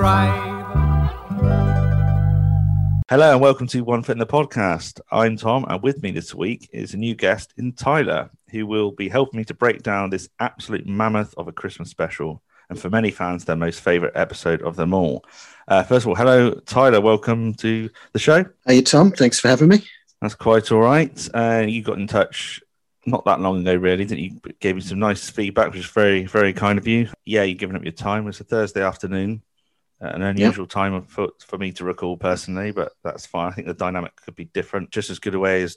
One foot in the grave. Hello and welcome to One Foot in the Podcast. I'm Tom, and with me this week is a new guest in Tyler, who will be helping me to break down this absolute mammoth of a Christmas special, and for many fans, their most favourite episode of them all. Uh, first of all, hello, Tyler. Welcome to the show. Hey, Tom. Thanks for having me. That's quite all right. Uh, you got in touch not that long ago, really, didn't you? Gave me some nice feedback, which is very, very kind of you. Yeah, you've given up your time. It's a Thursday afternoon, an unusual time for, for me to recall personally, but that's fine. I think the dynamic could be different, just as good a way as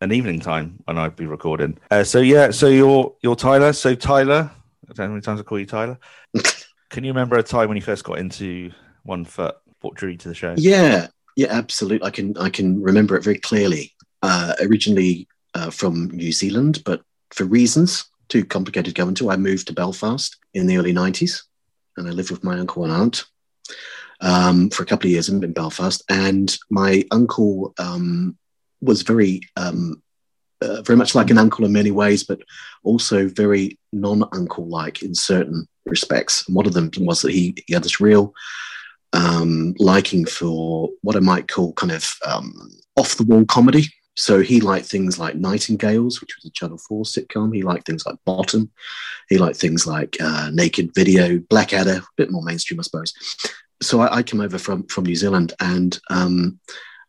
an evening time when I'd be recording. Uh, so yeah, so you're you're Tyler. So Tyler, I don't know how many times I call you Tyler. Can you remember a time when you first got into One Foot? What drew you to the show? Yeah, yeah, absolutely. I can I can remember it very clearly. Uh, originally uh, from New Zealand, but for reasons too complicated to go into, I moved to Belfast in the early '90s, and I lived with my uncle and aunt um, for a couple of years in, in Belfast. And my uncle um, was very um, uh, very much like an uncle in many ways, but also very non-uncle like in certain respects. And one of them was that he, he had this real um, liking for what I might call kind of um, off the wall comedy. So he liked things like Nightingales, which was a Channel 4 sitcom. He liked things like Bottom. He liked things like uh, Naked Video, Blackadder, a bit more mainstream, I suppose. So I, I came over from, from New Zealand and um,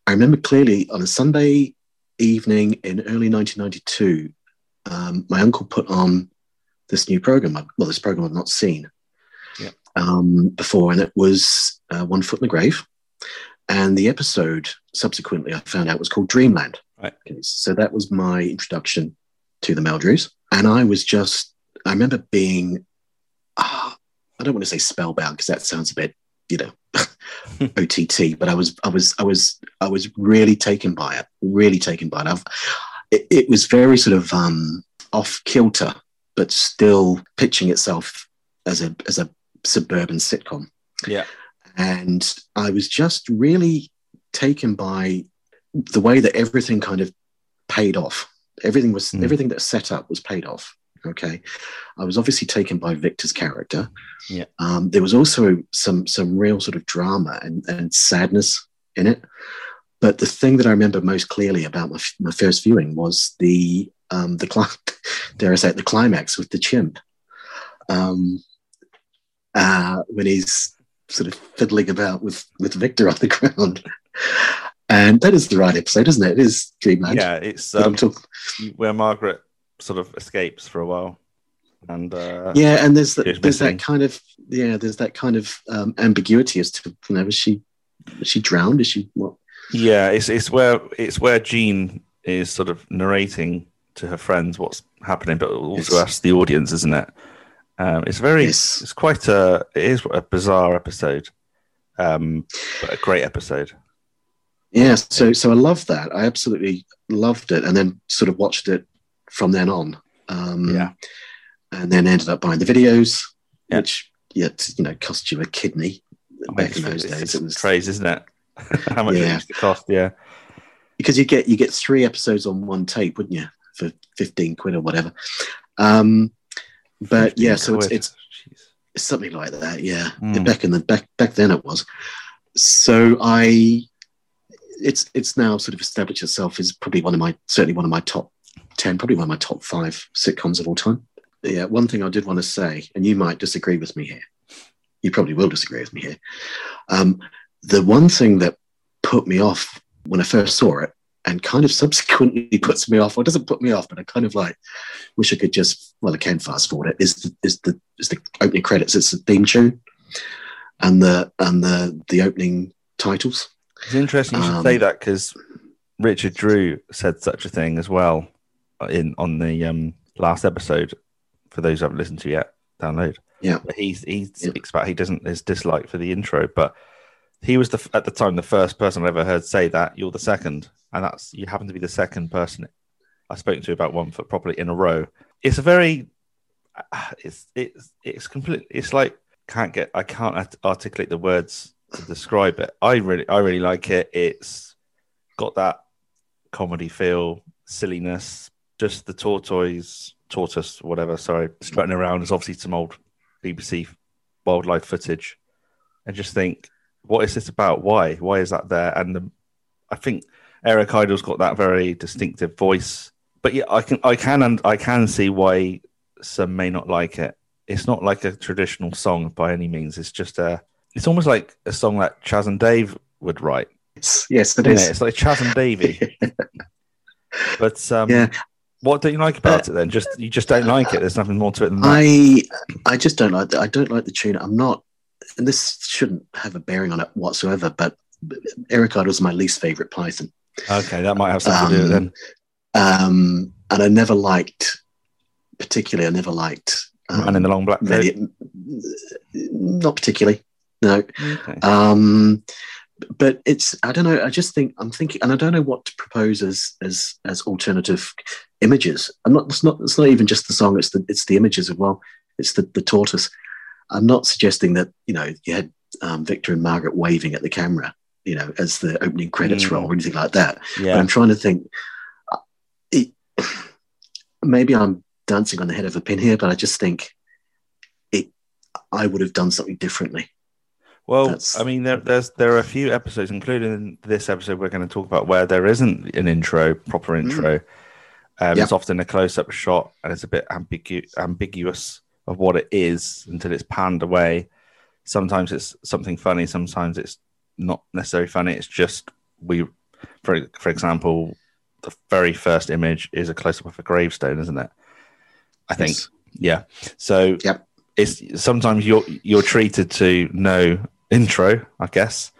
I remember clearly on a Sunday evening in early 1992, um, my uncle put on this new program. Well, this program I've not seen Yeah. um, before, and it was uh, One Foot in the Grave. And the episode subsequently, I found out was called Dreamland. Right. Okay, so that was my introduction to the Meldrews, and I was just, I remember being, ah, I don't want to say spellbound because that sounds a bit, you know, OTT, but I was, I was, I was, I was really taken by it, really taken by it. I've, it, it was very sort of um, off kilter, but still pitching itself as a as a suburban sitcom Yeah. and I was just really taken by the way that everything kind of paid off. Everything was Mm. everything that set up was paid off. Okay, I was obviously taken by Victor's character. Yeah. um, there was also some some real sort of drama and, and sadness in it. But the thing that I remember most clearly about my, my first viewing was the um, the cli- dare I say it, the climax with the chimp. Um, uh, when he's sort of fiddling about with with Victor on the ground. And that is the right episode, isn't it? It is Dreamland. Yeah, it's um, talk- where Margaret sort of escapes for a while, and uh, yeah, and there's that, there's that kind of yeah, there's that kind of um, ambiguity as to you know, was she was she drowned? Is she what? Yeah, it's it's where it's where Jean is sort of narrating to her friends what's happening, but also Yes. us the audience, isn't it? Um, it's very Yes. it's quite a it is a bizarre episode, um, but a great episode. Yeah, so so I loved that. I absolutely loved it, and then sort of watched it from then on. Um, Yeah. and then ended up buying the videos, Yeah. which yet you know cost you a kidney back it's, in those days. It was crazy, isn't it? How much it Yeah. used to cost? Yeah, because you get you get three episodes on one tape, wouldn't you, for fifteen quid or whatever? Um, but yeah, so it's, quid. it's Jeez. it's something like that. Yeah, Mm. back in the back back then it was. So I, it's it's now sort of established itself as probably one of my certainly one of my top ten, probably one of my top five sitcoms of all time. Yeah, one thing I did want to say, and you might disagree with me here. You probably will disagree with me here. Um, the one thing that put me off when I first saw it, and kind of subsequently puts me off, or doesn't put me off, but I kind of like wish I could just well, I can fast forward it. Is the, is the is the opening credits? It's the theme tune, and the and the the opening titles. It's interesting you should Um, say that because Richard Drew said such a thing as well in on the um, last episode. For those who haven't listened to yet, download. Yeah. But he Yeah. speaks about he doesn't his dislike for the intro, but he was the at the time the first person I ever heard say that you're the second, and that's you happen to be the second person I spoke to about one foot properly in a row. It's a very it's it's it's complete. It's like can't get I can't articulate the words to describe it. I really I really like it. It's got that comedy feel, silliness, just the tortoise, tortoise, whatever. Sorry, strutting around. There's obviously some old BBC wildlife footage and just think, what is this about? Why? Why is that there? And the, I think Eric Idle's got that very distinctive voice. But yeah, I can I can and I can see why some may not like it. It's not like a traditional song by any means. It's just a. It's almost like a song that Chas and Dave would write. Yes, yes, it is. it? It's like Chas and Davey. but um, Yeah. what don't you like about it then? Just you just don't like it. There's nothing more to it than that. I I just don't like I don't like the tune. I'm not, and this shouldn't have a bearing on it whatsoever. But Eric Idle was my least favorite Python, Okay, that might have something to do with it then. um, and I never liked, particularly, I never liked. Um, Man in the long black coat. not particularly. No, Okay. um, but it's I don't know. I just think I'm thinking, and I don't know what to propose as as as alternative images. I'm not. It's not. It's not even just the song. It's the it's the images as well. It's the the tortoise. I'm not suggesting that you know you had um, Victor and Margaret waving at the camera, you know, as the opening credits Mm. roll or anything like that. But I'm trying to think. uh, It, maybe I'm dancing on the head of a pin here, but I just think it. I would have done something differently. Well, That's- I mean, there, there's there are a few episodes, including this episode we're going to talk about, where there isn't an intro, proper intro. Um, Yeah. It's often a close-up shot, and it's a bit ambigu- ambiguous of what it is until it's panned away. Sometimes it's something funny, sometimes it's not necessarily funny. It's just we, for for example, the very first image is a close-up of a gravestone, isn't it? I think, Yes. yeah. So Yep. it's sometimes you're you're treated to no intro, I guess,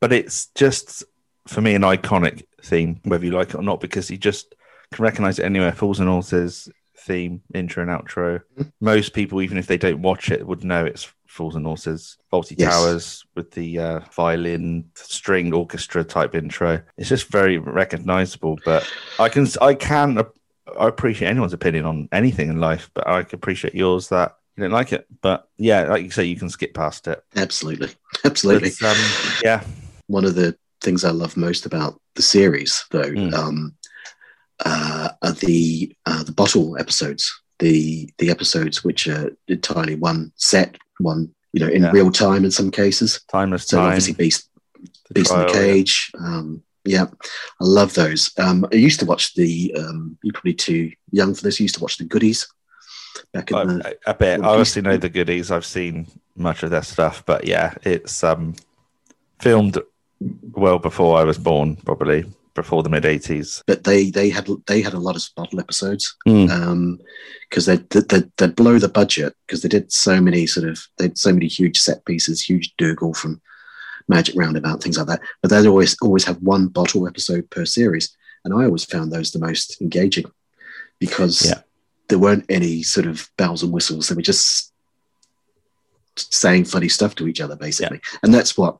but it's just for me an iconic theme, whether you like it or not, because you just can recognize it anywhere. Fools and Horses theme, intro and outro. Mhm. Most people, even if they don't watch it, would know it's Fools and Horses. Fawlty Yes. Towers with the uh, violin string orchestra type intro. It's just very recognizable. But I can I can I appreciate anyone's opinion on anything in life, but I appreciate yours that you don't like it. But yeah, like you say, you can skip past it. Absolutely, absolutely. Um, yeah, One of the things I love most about the series, though, Mm. um, uh, are the uh, the bottle episodes. The the episodes which are entirely one set, one you know, in Yeah. real time in some cases. timeless So time. obviously, Beast the Beast in the trial, yeah. Cage. Um, yeah, I love those. Um, I used to watch the. Um, you're probably too young for this. I used to watch the Goodies back in the. I, I bet I obviously know the goodies. I've seen much of their stuff, but yeah, it's um filmed well before I was born, probably before the mid '80s. But they they had they had a lot of bottle episodes. Mm. because they they they blow the budget because they did so many sort of they had so many huge set pieces, huge Dougal from Magic Roundabout, things like that. But they'd always always have one bottle episode per series, and I always found those the most engaging because Yeah. There weren't any sort of bells and whistles. They were just saying funny stuff to each other, basically, and that's what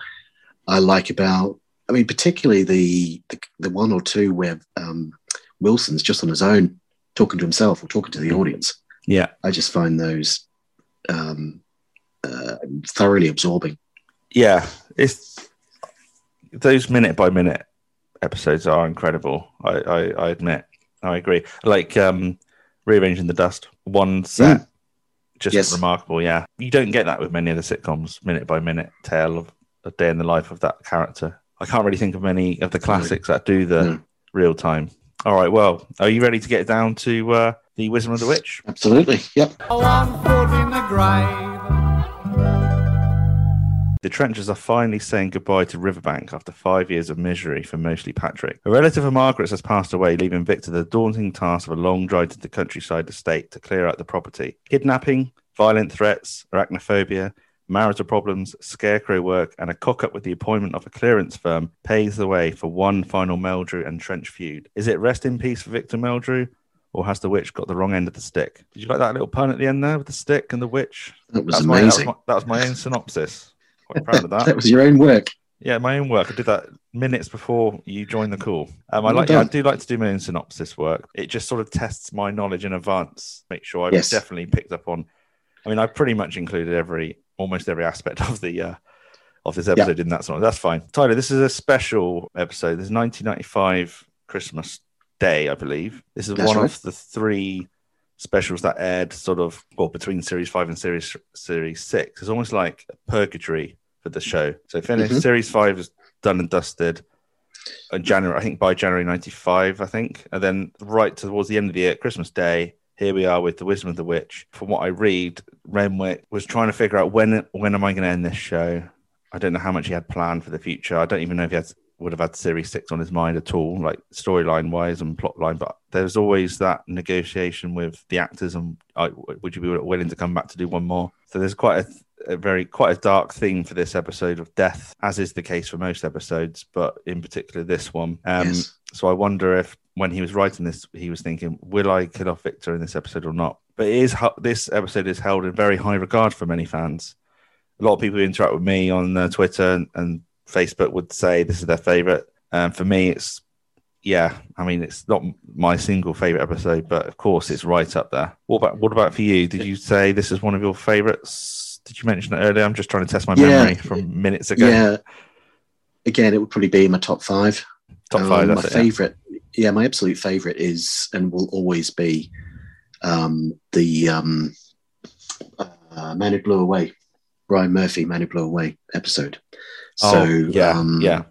I like about. I mean, particularly the the, the one or two where um, Wilson's just on his own talking to himself or talking to the audience. Yeah, I just find those um, uh, thoroughly absorbing. yeah, it's those minute by minute episodes are incredible. I, I, I admit, I agree. Like um, rearranging the dust, one set, just Yes. remarkable. Yeah, you don't get that with many of the sitcoms, minute by minute tale of a day in the life of that character. I can't really think of many of the classics that do the No. real time. All right, well, are you ready to get down to uh, the Wisdom of the Witch? Absolutely. Yep. One foot in the trenches are finally saying goodbye to Riverbank after five years of misery for mostly Patrick. A relative of Margaret's has passed away, leaving Victor the daunting task of a long drive to the countryside estate to clear out the property. Kidnapping, violent threats, arachnophobia, marital problems, scarecrow work, and a cock up with the appointment of a clearance firm paves the way for one final Meldrew and Trench feud. Is it rest in peace for Victor Meldrew? Or has the witch got the wrong end of the stick? Did you like that little pun at the end there with the stick and the witch? That was That's my- that was amazing. my- that was my own synopsis. Quite proud of that. that was your own work. Yeah, my own work. I did that minutes before you joined the call. Um, I Well like. Yeah, I do like to do my own synopsis work. It just sort of tests my knowledge in advance. Make sure I've Yes. definitely picked up on. I mean, I pretty much included every, almost every aspect of the uh, of this episode in that song. That's fine. Tyler, this is a special episode. This is 1995 Christmas Day, I believe. This is That's one right. of the three specials that aired sort of well between series five and series series six. It's almost like a purgatory for the show. So finished Mhm. series five is done and dusted. In January, I think by January '95, I think, and then right towards the end of the year, Christmas Day, here we are with the Wisdom of the Witch. From what I read, Renwick was trying to figure out when when am I going to end this show. I don't know how much he had planned for the future. I don't even know if he had would have had series six on his mind at all, like storyline wise and plot line. But there's always that negotiation with the actors and would you be willing to come back to do one more? So there's quite a, a very quite a dark theme for this episode of death, as is the case for most episodes, but in particular this one. Um, yes. so I wonder if when he was writing this, he was thinking, "Will I kill off Victor in this episode or not?" But it is this episode is held in very high regard for many fans. A lot of people who interact with me on uh, Twitter and, and Facebook would say this is their favorite. Um, for me, it's yeah. I mean, it's not my single favorite episode, but of course, it's right up there. What about what about for you? Did you say this is one of your favorites? Did you mention it earlier? I'm just trying to test my Yeah. memory from minutes ago. Yeah. Again, it would probably be in my top five. Top Um, five. my That's it, yeah. favorite, yeah. my absolute favorite is and will always be um, the um, uh, Man Who Blew Away, Brian Murphy, Man Who Blew Away episode. So Oh, yeah, um, yeah.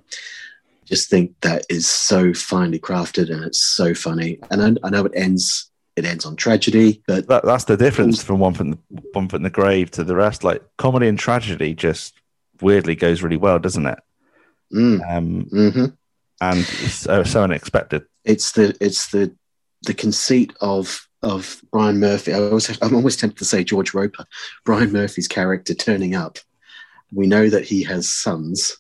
just think that is so finely crafted and it's so funny. And I, I know it ends it ends on tragedy, but That, that's the difference from one foot in the, one in the grave to the rest. Like comedy and tragedy just weirdly goes really well, doesn't it? mm, Um, hmm and it's so, so unexpected. it's the it's the the conceit of of Brian Murphy. I always I'm always tempted to say George Roper, Brian Murphy's character turning up. We know that he has sons.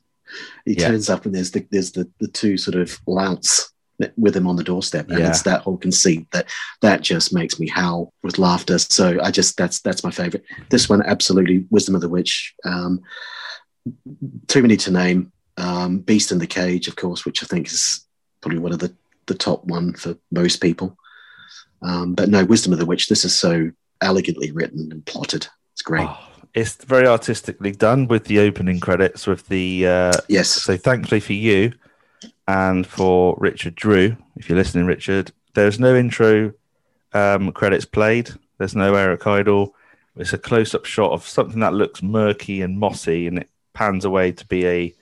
He Yeah. turns up and there's the there's the, the two sort of louts with him on the doorstep, and Yeah. it's that whole conceit that that just makes me howl with laughter. So I just that's that's my favorite. This one absolutely Wisdom of the Witch. Um, too many to name. Um, Beast in the Cage, of course, which I think is probably one of the the top one for most people. Um, but no, Wisdom of the Witch. This is so elegantly written and plotted. It's great. Oh, it's very artistically done with the opening credits with the uh, yes, So thankfully for you and for Richard Drew, if you're listening, Richard, there's no intro um, credits played. There's no Eric Idle. It's a close-up shot of something that looks murky and mossy, and it pans away to be a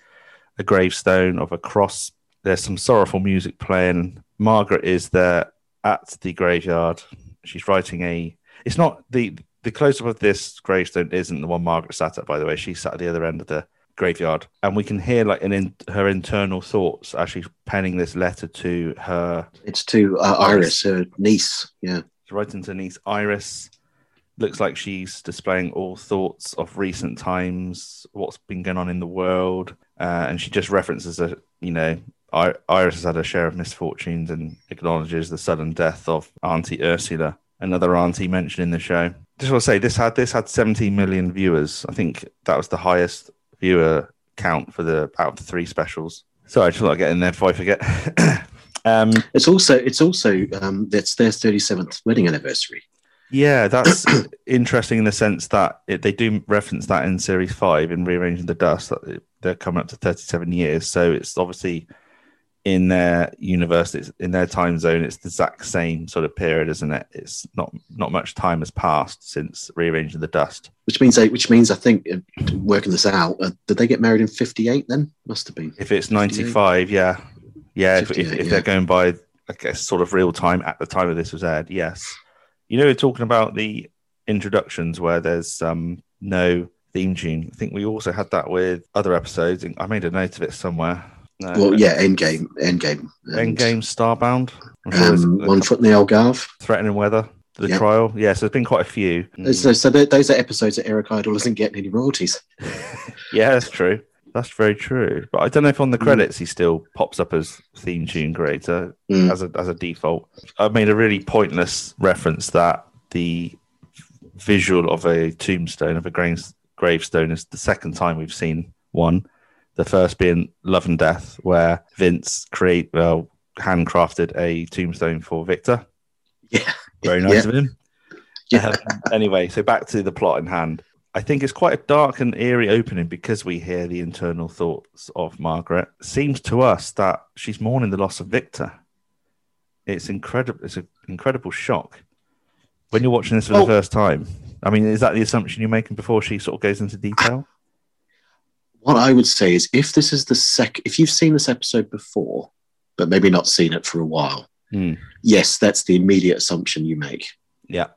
a gravestone of a cross. There's some sorrowful music playing. Margaret is there at the graveyard. She's writing a. It's not the the close-up of this gravestone isn't the one Margaret sat at. By the way, she sat at the other end of the graveyard, and we can hear like an in, her internal thoughts as she's penning this letter to her it's to uh, Iris, her niece. Yeah, She's writing to niece Iris. Looks like she's displaying all thoughts of recent times, what's been going on in the world, uh, and she just references a you know Iris has had a share of misfortunes and acknowledges the sudden death of Auntie Ursula, another auntie mentioned in the show. Just want to say this had this had 17 million viewers. I think that was the highest viewer count for the out of the three specials. Sorry, I just want to get in there before I forget. um, it's also it's also um, it's their thirty seventh wedding anniversary. Yeah, that's interesting in the sense that it, they do reference that in series five in rearranging the dust that they're coming up to 37 years. So it's obviously in their universe, it's in their time zone, it's the exact same sort of period, isn't it? It's not not much time has passed since rearranging the dust. Which means, they, which means, I think, uh, working this out, uh, did they get married in '58? Then must have been. If it's 95, yeah, yeah. If, if, if yeah. they're going by, I guess, sort of real time at the time of this was aired, yes. You know, we're talking about the introductions where there's um, no theme tune. I think we also had that with other episodes. I made a note of it somewhere. No, Well, yeah, Endgame, Endgame, and, Endgame Starbound. I'm sure Um, One Foot in the Algarve. Threatening Weather. The Yeah. trial. Yes, there's been quite a few. Mm. So, so those are episodes that Eric Idle isn't getting any royalties. Yeah, that's true. That's very true. But I don't know if on the Mm. credits he still pops up as theme tune creator Mm. as a as a default. I made a really pointless reference that the visual of a tombstone of a grave, gravestone is the second time we've seen one. The first being Love and Death, where Vince create well handcrafted a tombstone for Victor. Yeah, Very nice Yeah. of him. Yeah. Um, anyway, so back to the plot in hand. I think it's quite a dark and eerie opening because we hear the internal thoughts of Margaret. Seems to us that she's mourning the loss of Victor. It's incredible. It's an incredible shock When you're watching this for Oh. the first time, I mean, is that the assumption you're making before she sort of goes into detail? What I would say is, if this is the sec, if you've seen this episode before, but maybe not seen it for a while, Hmm. yes, that's the immediate assumption you make. Yeah.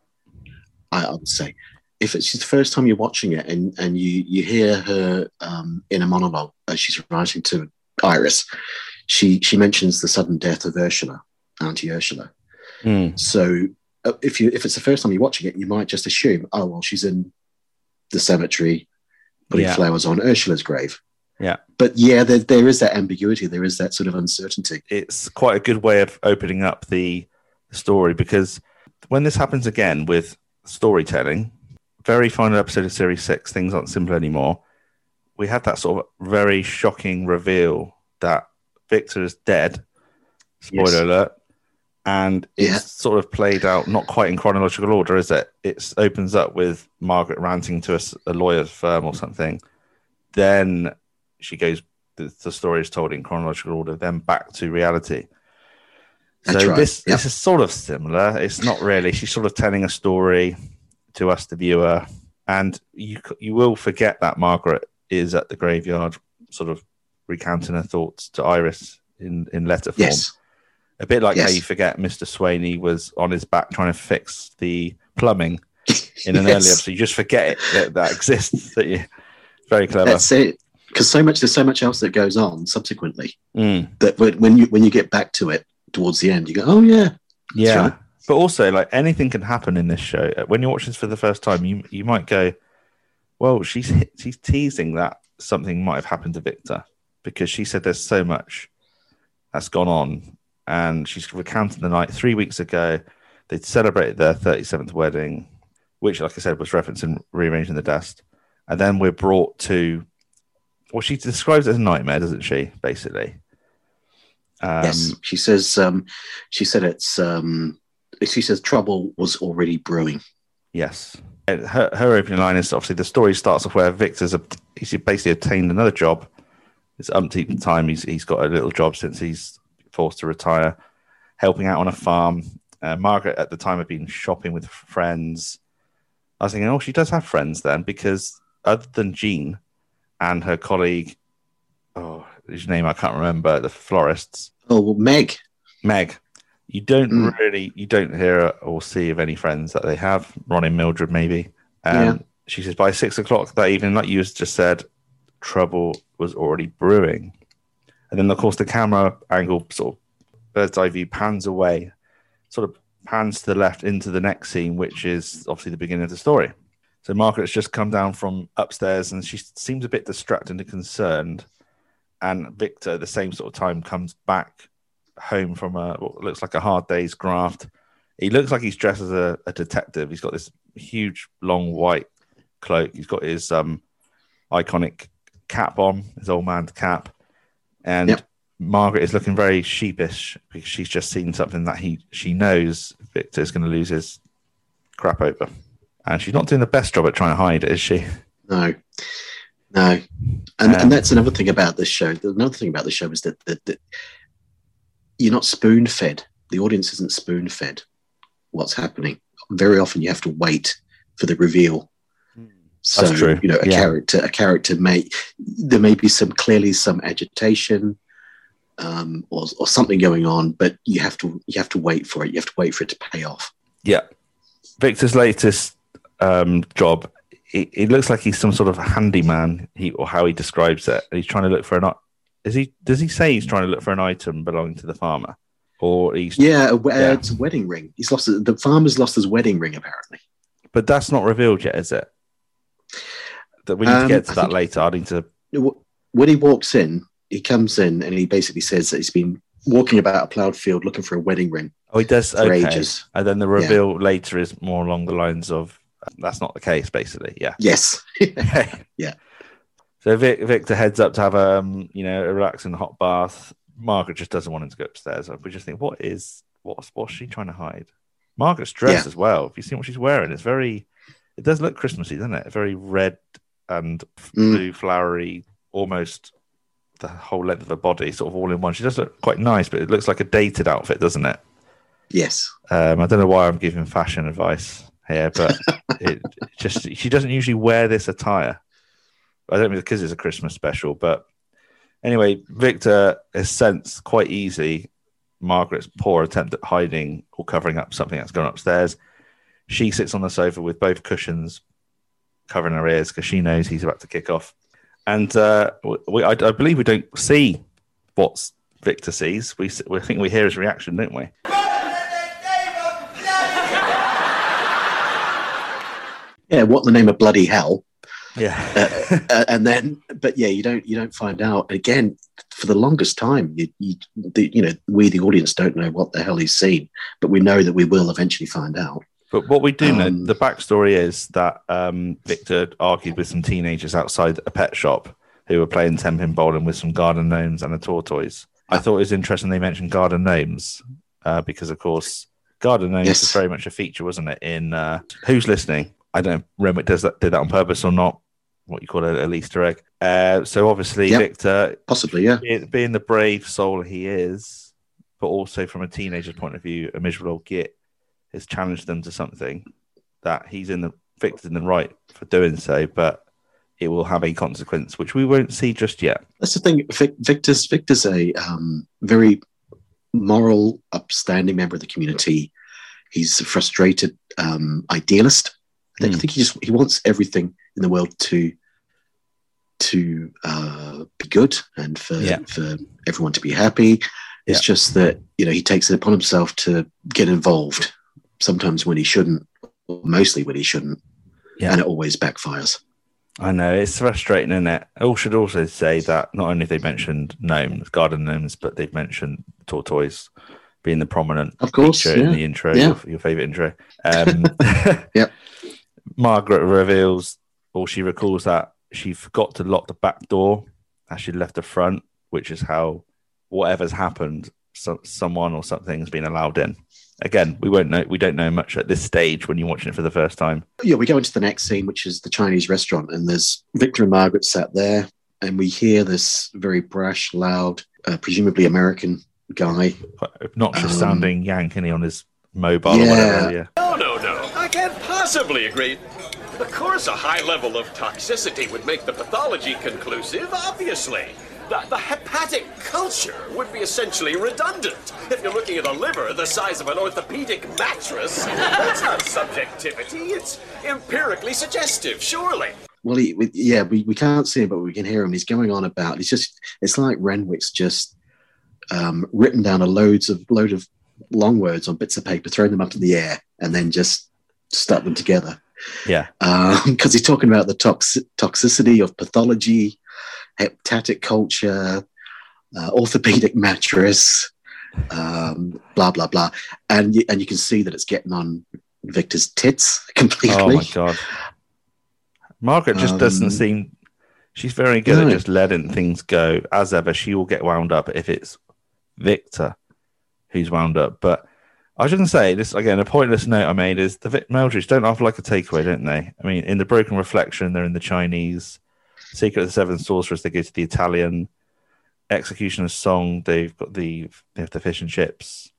I, I would say. If it's the first time you're watching it and, and you, you hear her um, in a monologue as she's writing to Iris, she she mentions the sudden death of Ursula, Auntie Ursula. Hmm. So uh, if you if it's the first time you're watching it, you might just assume, oh well, she's in the cemetery putting Yeah. flowers on Ursula's grave. Yeah. But yeah, there, there is that ambiguity. There is that sort of uncertainty. it's quite a good way of opening up the story because when this happens again with storytelling, very final episode of series six, things aren't simple anymore. We had that sort of very shocking reveal that Victor is dead. Spoiler Yes. alert. And it's Yeah. sort of played out not quite in chronological order, is it? It opens up with Margaret ranting to a lawyer's firm or something. Then she goes the, the story is told in chronological order, then back to reality. That's so right, this yep. this is sort of similar. It's not really. She's sort of telling a story to us, the viewer, and you you will forget that Margaret is at the graveyard, sort of recounting her thoughts to Iris in in letter form. Yes. A bit like how you forget Mr. Swaney was on his back trying to fix the plumbing in an Yes. early episode. You just forget it that that exists. That you very clever. That's it. Because so much there's so much else that goes on subsequently Mm. that when when you when you get back to it towards the end, you go, oh yeah, Yeah. right. But also, like anything can happen in this show. Uh, When you're watching this for the first time, you you might go, "Well, she's she's teasing that something might have happened to Victor because she said there's so much that's gone on, and she's recounting the night three weeks ago. They'd celebrated their 37th wedding, which, like I said, was referencing rearranging the dust, and then we're brought to. Well, she describes it as a nightmare, doesn't she? Basically. Um, yes. She says um, she said it's um, she says trouble was already brewing. Yes. And Her, her opening line is obviously the story starts off where Victor's a, he's basically obtained another job. It's umpteenth time he's he's got a little job since he's forced to retire, helping out on a farm. Uh, Margaret at the time had been shopping with friends. I was thinking, oh, she does have friends then, because other than Jean and her colleague, oh, his name I can't remember, the florists, Oh well, Meg. Meg, you don't Mm. really, you don't hear or see of any friends that they have. Ron and Mildred, maybe. Um, Yeah. She says by six o'clock that evening, like you just said, trouble was already brewing. And then, of course, the camera angle sort of bird's eye view pans away, sort of pans to the left into the next scene, which is obviously the beginning of the story. So Margaret's just come down from upstairs and she seems a bit distracted and concerned. And Victor, at the same sort of time, comes back home from a what looks like a hard day's graft. He looks like he's dressed as a, a detective. He's got this huge, long white cloak. He's got his um, iconic cap on, his old man's cap. And Yep. Margaret is looking very sheepish because she's just seen something that he she knows Victor is going to lose his crap over. And she's not doing the best job at trying to hide it, is she? No, no, and Um, and that's another thing about this show. Another thing about the show is that that, that you're not spoon fed. The audience isn't spoon fed. What's happening? Very often, you have to wait for the reveal. So That's true. you know, a Yeah. character, a character may there may be some clearly some agitation. Um, or, or something going on, but you have to you have to wait for it. You have to wait for it to pay off. Yeah. Victor's latest um, job, it, it looks like he's some sort of handyman, he, or how he describes it. He's trying to look for an. Is he? Does he say he's trying to look for an item belonging to the farmer, or he's? Yeah, a, we- uh, Yeah. it's a wedding ring. He's lost the farmer's lost his wedding ring apparently. But that's not revealed yet, is it? That we need to Um, get to I that later. I need to. when he walks in, he comes in and he basically says that he's been walking about a ploughed field looking for a wedding ring Oh, he does. for Okay. ages. And then the reveal later is more along the lines of that's not the case, basically. Yeah. Yes. Yeah. So Vic, Victor heads up to have um, you know, a relaxing hot bath. Margaret just doesn't want him to go upstairs. We just think, what is what's what's she trying to hide? Margaret's dress Yeah. as well. If you see what she's wearing, it's very. It does look Christmassy, doesn't it? Very red and Mm. blue, flowery, almost the whole length of her body, sort of all in one. She does look quite nice, but it looks like a dated outfit, doesn't it? Yes. Um, I don't know why I'm giving fashion advice here, but it, it just she doesn't usually wear this attire. I don't mean because it's a Christmas special, but anyway, Victor has sensed quite easy Margaret's poor attempt at hiding or covering up something that's gone upstairs. She sits on the sofa with both cushions covering her ears because she knows he's about to kick off. And uh, we, I, I believe we don't see what Victor sees. We, we think we hear his reaction, don't we? Yeah. What the name of bloody hell? Yeah. uh, and then, but yeah, you don't you don't find out again for the longest time. You you, the, you know we the audience don't know what the hell he's seen, but we know that we will eventually find out. But what we do know, Um, the backstory is that um, Victor argued with some teenagers outside a pet shop who were playing ten pin bowling with some garden gnomes and a tortoise. I thought it was interesting they mentioned garden gnomes uh, because, of course, garden gnomes Yes. was very much a feature, wasn't it? In uh, Who's Listening? I don't know if Renwick does that, did that on purpose or not. What you call it, an Easter egg. Uh, so obviously, Yep. Victor, Possibly, yeah. being the brave soul he is, but also from a teenager's point of view, a miserable git has challenged them to something that he's in the Victor's in the right for doing so, but it will have a consequence which we won't see just yet. That's the thing. Vic, Victor's Victor's a um, very moral, upstanding member of the community. He's a frustrated um, idealist. I Hmm. think he just he wants everything in the world to to uh, be good and for Yeah. for everyone to be happy. It's just that you know he takes it upon himself to get involved sometimes when he shouldn't, or mostly when he shouldn't, Yeah. and it always backfires. I know it's frustrating, isn't it? I should also say that not only have they mentioned gnomes, garden gnomes, but they've mentioned tortoise being the prominent Of course, feature in the intro, Yeah. your, your favorite intro. Um, Yep. Margaret reveals, or she recalls that she forgot to lock the back door as she left the front, which is how whatever's happened, so, someone or something's been allowed in. Again, we won't know. We don't know much at this stage when you're watching it for the first time. yeah, we go into the next scene, which is the Chinese restaurant, and there's Victor and Margaret sat there, and we hear this very brash, loud, uh, presumably American guy. Quite obnoxious Um, sounding yank, is on his mobile or Yeah. whatever. Yeah. No, no, no. I can't possibly agree. Of course, a high level of toxicity would make the pathology conclusive, obviously. The, the hepatic culture would be essentially redundant. If you're looking at a liver the size of an orthopedic mattress, that's not subjectivity, it's empirically suggestive, surely. Well, he, we, yeah, we, we can't see him, but we can hear him. He's going on about. It's just, it's like Renwick's just um, written down a loads of load of long words on bits of paper, thrown them up in the air, and then just stuck them together. Yeah. because he's talking about the tox- toxicity of pathology, hepatic culture, uh, orthopedic mattress, um, blah blah blah, and you, and you can see that it's getting on Victor's tits completely. Oh my god. Margaret just doesn't Um, seem. She's very good at just letting things go. As ever, she will get wound up if it's Victor who's wound up. But I was going to say this again. A pointless note I made is the Vic Meldridge don't have like a takeaway, don't they? I mean, in the Broken Reflection, they're in the Chinese. Secret of the Seven Sorcerers, they go to the Italian. Executioner's Song, they've got the they have the fish and chips.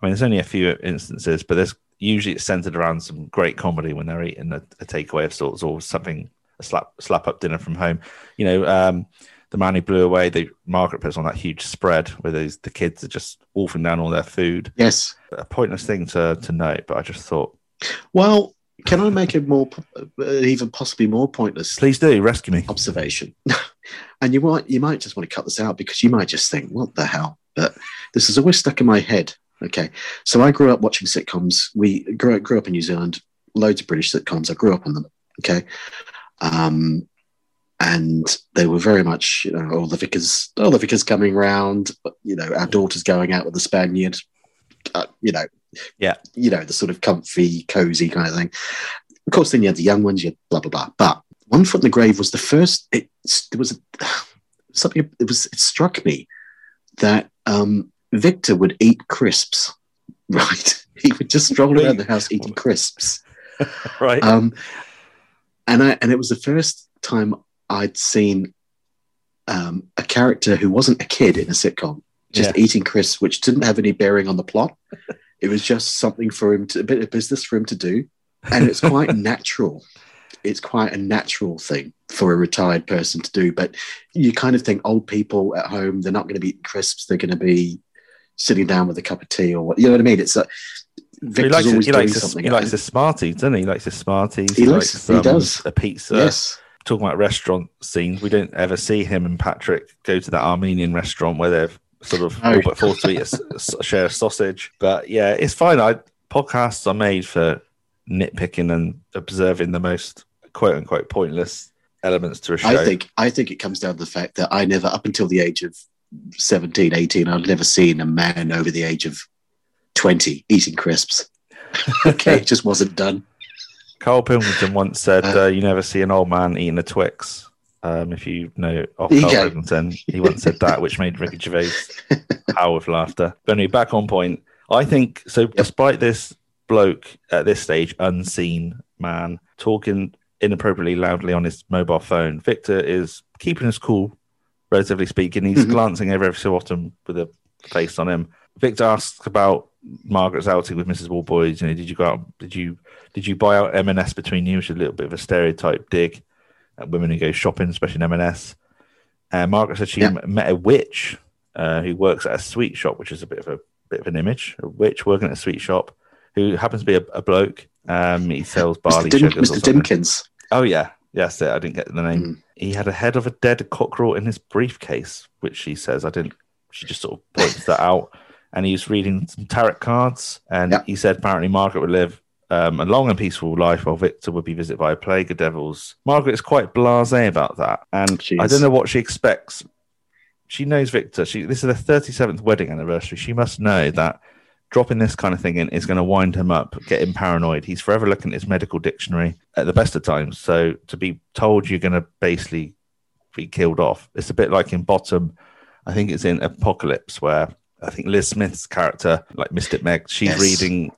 I mean, there's only a few instances, but there's usually it's centered around some great comedy when they're eating a, a takeaway of sorts or something a slap slap up dinner from home. You know, um, the man who blew away. the Margaret puts on that huge spread where the kids are just wolfing down all their food. Yes. A pointless thing to to note, but I just thought, Well, can I make a more, uh, even possibly more pointless please do rescue me. observation? and you might, you might just want to cut this out because you might just think, "What the hell?" But this is always stuck in my head. Okay, so I grew up watching sitcoms. We grew, grew up in New Zealand. Loads of British sitcoms. I grew up on them. Okay, um, and they were very much, you know, all the vicars, all the vicars coming round. You know, our daughters going out with the Spaniard. Uh, you know, Yeah. you know, the sort of comfy, cozy kind of thing. Of course, then you had the young ones, you had blah blah blah. But One Foot in the Grave was the first. It there was a, something. It was. It struck me that um, Victor would eat crisps. Right, he would just stroll around the house eating crisps. right? Um, and I and it was the first time I'd seen um, a character who wasn't a kid in a sitcom just Yeah. eating crisps, which didn't have any bearing on the plot. It was just something for him to a bit of business for him to do, and it's quite natural. It's quite a natural thing for a retired person to do. But you kind of think old people at home, they're not going to be eating crisps. They're going to be sitting down with a cup of tea or what. You know what I mean? It's like he likes, always he doing likes, the, something. he likes the Smarties, doesn't he? He likes the Smarties. He likes- he um, does. a pizza. yes. Talking about restaurant scenes, we don't ever see him and Patrick go to that Armenian restaurant where they're sort of No. all but forced to eat a, a share of sausage. But yeah, it's fine. I podcasts are made for nitpicking and observing the most quote unquote pointless elements to a show. I think I think it comes down to the fact that I never, up until the age of 17, 18, I'd never seen a man over the age of 20 eating crisps. okay, it just wasn't done. Carl Pilkington once said, Uh, uh, "You never see an old man eating a Twix." Um, if you know of There you Carl. Pilkington, he once said that, which made Ricky Gervais howl with laughter. But anyway, back on point. I think so. Despite this bloke at this stage, unseen man talking inappropriately loudly on his mobile phone, Victor is keeping his cool, relatively speaking. He's Mhm. glancing over every so often with a face on him. Victor asks about Margaret's outing with Mrs. Warboys. You know, did you go out? Did you did you buy out M&S between you? Which is a little bit of a stereotype dig women who go shopping, especially in M&S. And Margaret said she met a witch uh, who works at a sweet shop, which is a bit of a bit of an image. A witch working at a sweet shop who happens to be a, a bloke. Um, he sells barley Mr. Dim- sugars. Mr. Dimkins. Oh yeah, yes, I didn't get the name. Mm. He had a head of a dead cockerel in his briefcase, which she says I didn't. She just sort of points that out, and he was reading some tarot cards, and he said apparently Margaret would live um, a long and peaceful life, while Victor would be visited by a plague of devils. Margaret is quite blasé about that, and She I don't know what she expects. She knows Victor. She this is their thirty seventh wedding anniversary. She must know that dropping this kind of thing in is going to wind him up, get him paranoid. He's forever looking at his medical dictionary at the best of times. So to be told you're going to basically be killed off, it's a bit like in Bottom. I think it's in Apocalypse where I think Liz Smith's character, like Mystic Meg, she's Yes. reading.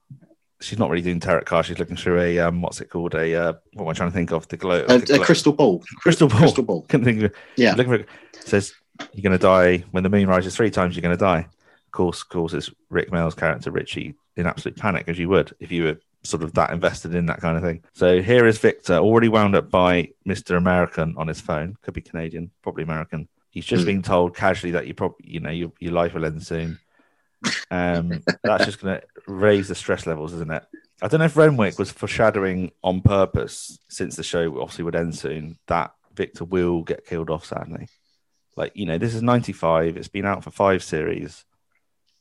She's not really doing tarot cards. She's looking through a um, what's it called? A uh, what am I trying to think of? The glow. A, the a crystal ball. crystal ball. Crystal ball. Couldn't think of it. Yeah. Looking for, it. says you're going to die when the moon rises three times. You're going to die. Of course, causes Rik Mayall's character Richie in absolute panic, as you would if you were sort of that invested in that kind of thing. So here is Victor, already wound up by Mister American on his phone. Could be Canadian, probably American. He's just Hmm. being told casually that you probably, you know, your, your life will end soon. Um, that's just going to raise the stress levels, isn't it? I don't know if Renwick was foreshadowing on purpose, since the show obviously would end soon, that Victor will get killed off. Sadly, like you know, this is '95. It's been out for five series.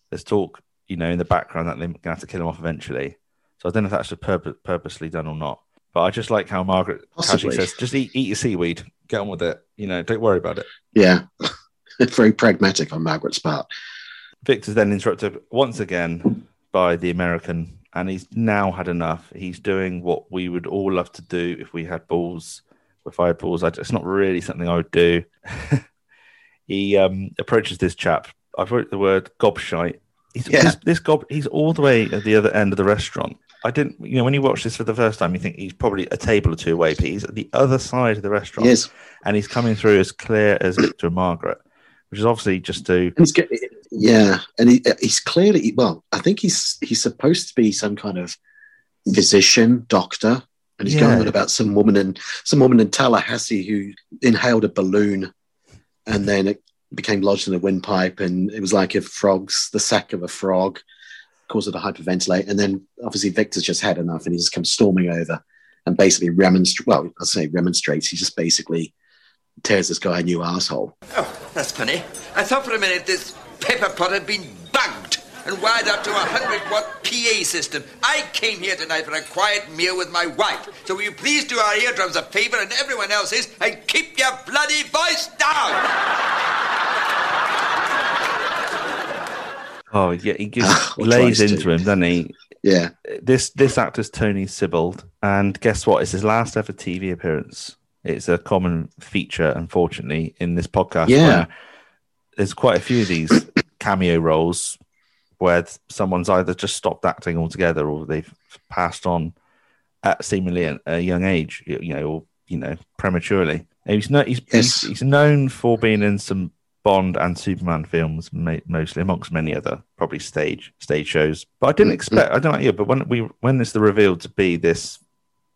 There's talk, you know, in the background that they're going to have to kill him off eventually. So I don't know if that's just purposely done or not. But I just like how Margaret Possibly. says, "Just eat, eat your seaweed. Get on with it. You know, don't worry about it." Yeah. It's very pragmatic on Margaret's part. Victor's then interrupted once again by the American, and he's now had enough. He's doing what we would all love to do if we had balls. If I had balls, I, it's not really something I would do. he um, approaches this chap. I've wrote the word gobshite. He's, Yeah. this, this gob, he's all the way at the other end of the restaurant. I didn't, you know, when you watch this for the first time, you think he's probably a table or two away, but he's at the other side of the restaurant, Yes. and he's coming through as clear as Victor and Margaret, which is obviously just to he's yeah, and he, uh, he's clearly well. I think he's he's supposed to be some kind of physician, doctor, and he's Yeah. going on about some woman in some woman in Tallahassee who inhaled a balloon, and then it became lodged in a windpipe, and it was like a frog's the sack of a frog, caused her to hyperventilate, and then obviously Victor's just had enough, and he just comes storming over, and basically remonstrates. Well, I say remonstrates. He just basically tears this guy a new asshole. Oh, that's funny. I thought for a minute this pepper pot had been bugged and wired up to a 100 watt PA system. I came here tonight for a quiet meal with my wife. So will you please do our eardrums a favor and everyone else's and keep your bloody voice down? Oh yeah, he gives Or lays tries to. into him, doesn't he? Yeah. This this actor's Tony Sibbald, and guess what? It's his last ever TV appearance. It's a common feature, unfortunately, in this podcast. Yeah. There's quite a few of these cameo roles where someone's either just stopped acting altogether or they've passed on at seemingly a, a young age, you know, or you know, prematurely. He's no, he's, Yes. he's he's known for being in some Bond and Superman films, mostly amongst many other probably stage stage shows. But I didn't mm, mm. expect. I don't know you, but when we when it's the revealed to be this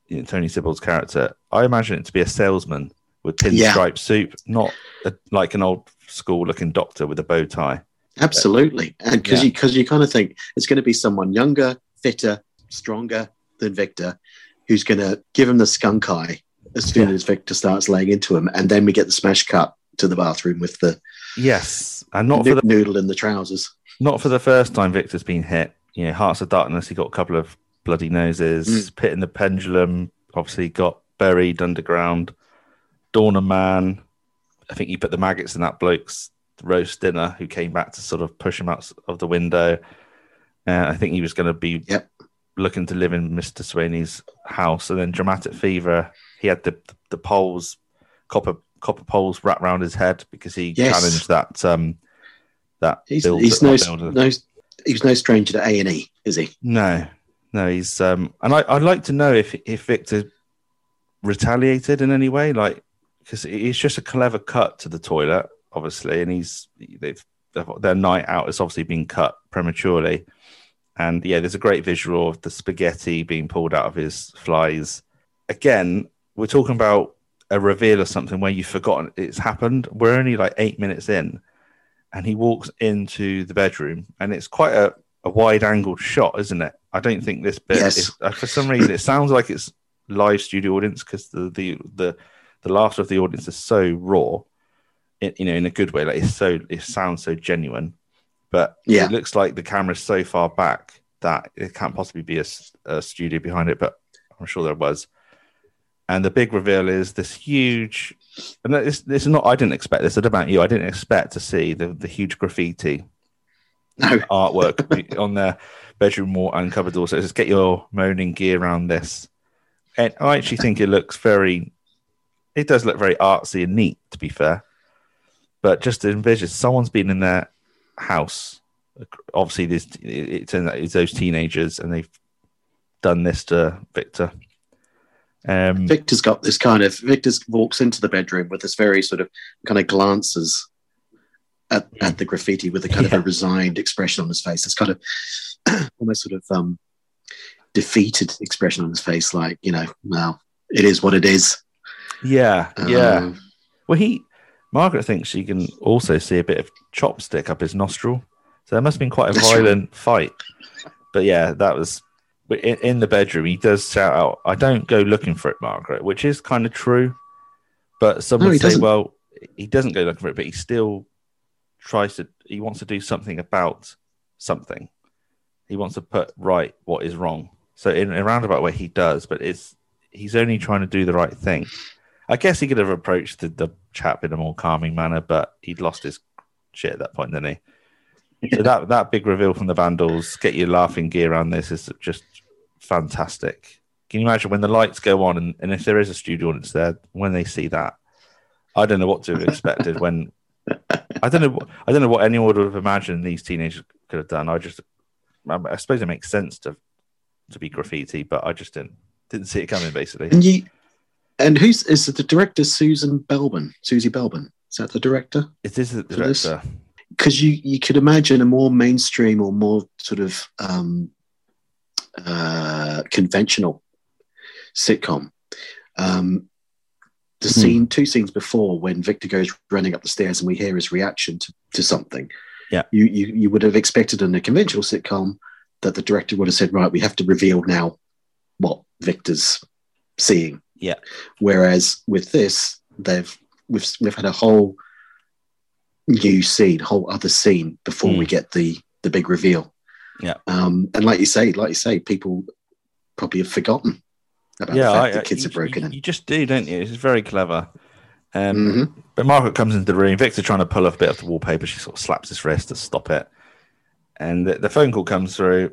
you know, Tony Sibbald's character, I imagine it to be a salesman with pinstripe Yeah. suit, not a, like an old school looking doctor with a bow tie. Absolutely, and because Yeah. you because you kind of think it's going to be someone younger, fitter, stronger than Victor, who's going to give him the skunk eye as soon Yeah. as Victor starts laying into him, and then we get the smash cut to the bathroom with the Yes, and not for the noodle in the trousers. not for the first time Victor's been hit. You know, Hearts of Darkness, he got a couple of bloody noses. Mm. Pit in the Pendulum, obviously got buried underground. Dawn of Man, I think he put the maggots in that bloke's roast dinner who came back to sort of push him out of the window. Uh, I think he was going to be Yep. looking to live in Mr. Sweeney's house. And then Dramatic Fever, he had the the poles, copper copper poles wrapped around his head because he Yes. challenged that um that He's, build- he's that no, no he's no stranger to A and E, is he? No, no, he's um, and I, I'd like to know if if Victor retaliated in any way, like because it's just a clever cut to the toilet, obviously, and he's they've their night out has obviously been cut prematurely, and yeah, there's a great visual of the spaghetti being pulled out of his flies. Again, we're talking about a reveal or something where you've forgotten it's happened. We're only like eight minutes in, and he walks into the bedroom, and it's quite a, a wide angled shot, isn't it? I don't think this bit Yes. is, uh, for some reason it sounds like it's live studio audience because the, the the the laughter of the audience is so raw, in, you know, in a good way. Like it's so it sounds so genuine, but Yeah. it looks like the camera's so far back that it can't possibly be a studio behind it. But I'm sure there was. And the big reveal is this huge, and this, this is not. I didn't expect this. I don't know about you. I didn't expect to see the, the huge graffiti No, artwork on their bedroom wall and cupboard door. So just get your moaning gear around this. And I actually think it looks very. It does look very artsy and neat, to be fair. But just to envision someone's been in their house. Obviously, this it's, it's those teenagers, and they've done this to Victor. Um, Victor's got this kind of Victor's walks into the bedroom with this very sort of kind of glances at, at the graffiti with a kind of a resigned expression on his face. It's kind of almost sort of um, defeated expression on his face, like you know, well, it is what it is. Yeah, yeah. Um, Well, he Margaret thinks she can also see a bit of chopstick up his nostril, so there must have been quite a That's right. violent fight. But yeah, that was. In, in the bedroom, he does shout out, "I don't go looking for it, Margaret," which is kind of true. But some No, would say, doesn't. "Well, he doesn't go looking for it, but he still tries to. He wants to do something about something. He wants to put right what is wrong. So in a roundabout way, he does, but it's he's only trying to do the right thing. I guess he could have approached the, the chap in a more calming manner, but he'd lost his shit at that point, didn't he? So that that big reveal from the Vandals, get your laughing gear around this is just fantastic. Can you imagine when the lights go on and, and if there is a studio audience there, when they see that, I don't know what to have expected when I don't know what- I don't know what anyone would have imagined these teenagers could have done. I just I, I suppose it makes sense to to be graffiti, but I just didn't didn't see it coming basically. and you, and who's is it the director? Susan Belbin, Susie Belbin. Is that the director? It is the director. because you you could imagine a more mainstream or more sort of um, uh, conventional sitcom. Um, the Hmm. scene, two scenes before, when Victor goes running up the stairs and we hear his reaction to, to something, Yeah. you, you you would have expected in a conventional sitcom that the director would have said, right, we have to reveal now what Victor's seeing. Yeah. Whereas with this, they've we've we've had a whole new scene, whole other scene before Mm. we get the the big reveal. Yeah. Um, and like you say, like you say, people probably have forgotten about Yeah, the fact I, that kids you, are broken you, in. you just do, don't you? It's very clever. Um, Mhm. But Margaret comes into the room. Victor trying to pull off a bit of the wallpaper. She sort of slaps his wrist to stop it. And the, the phone call comes through.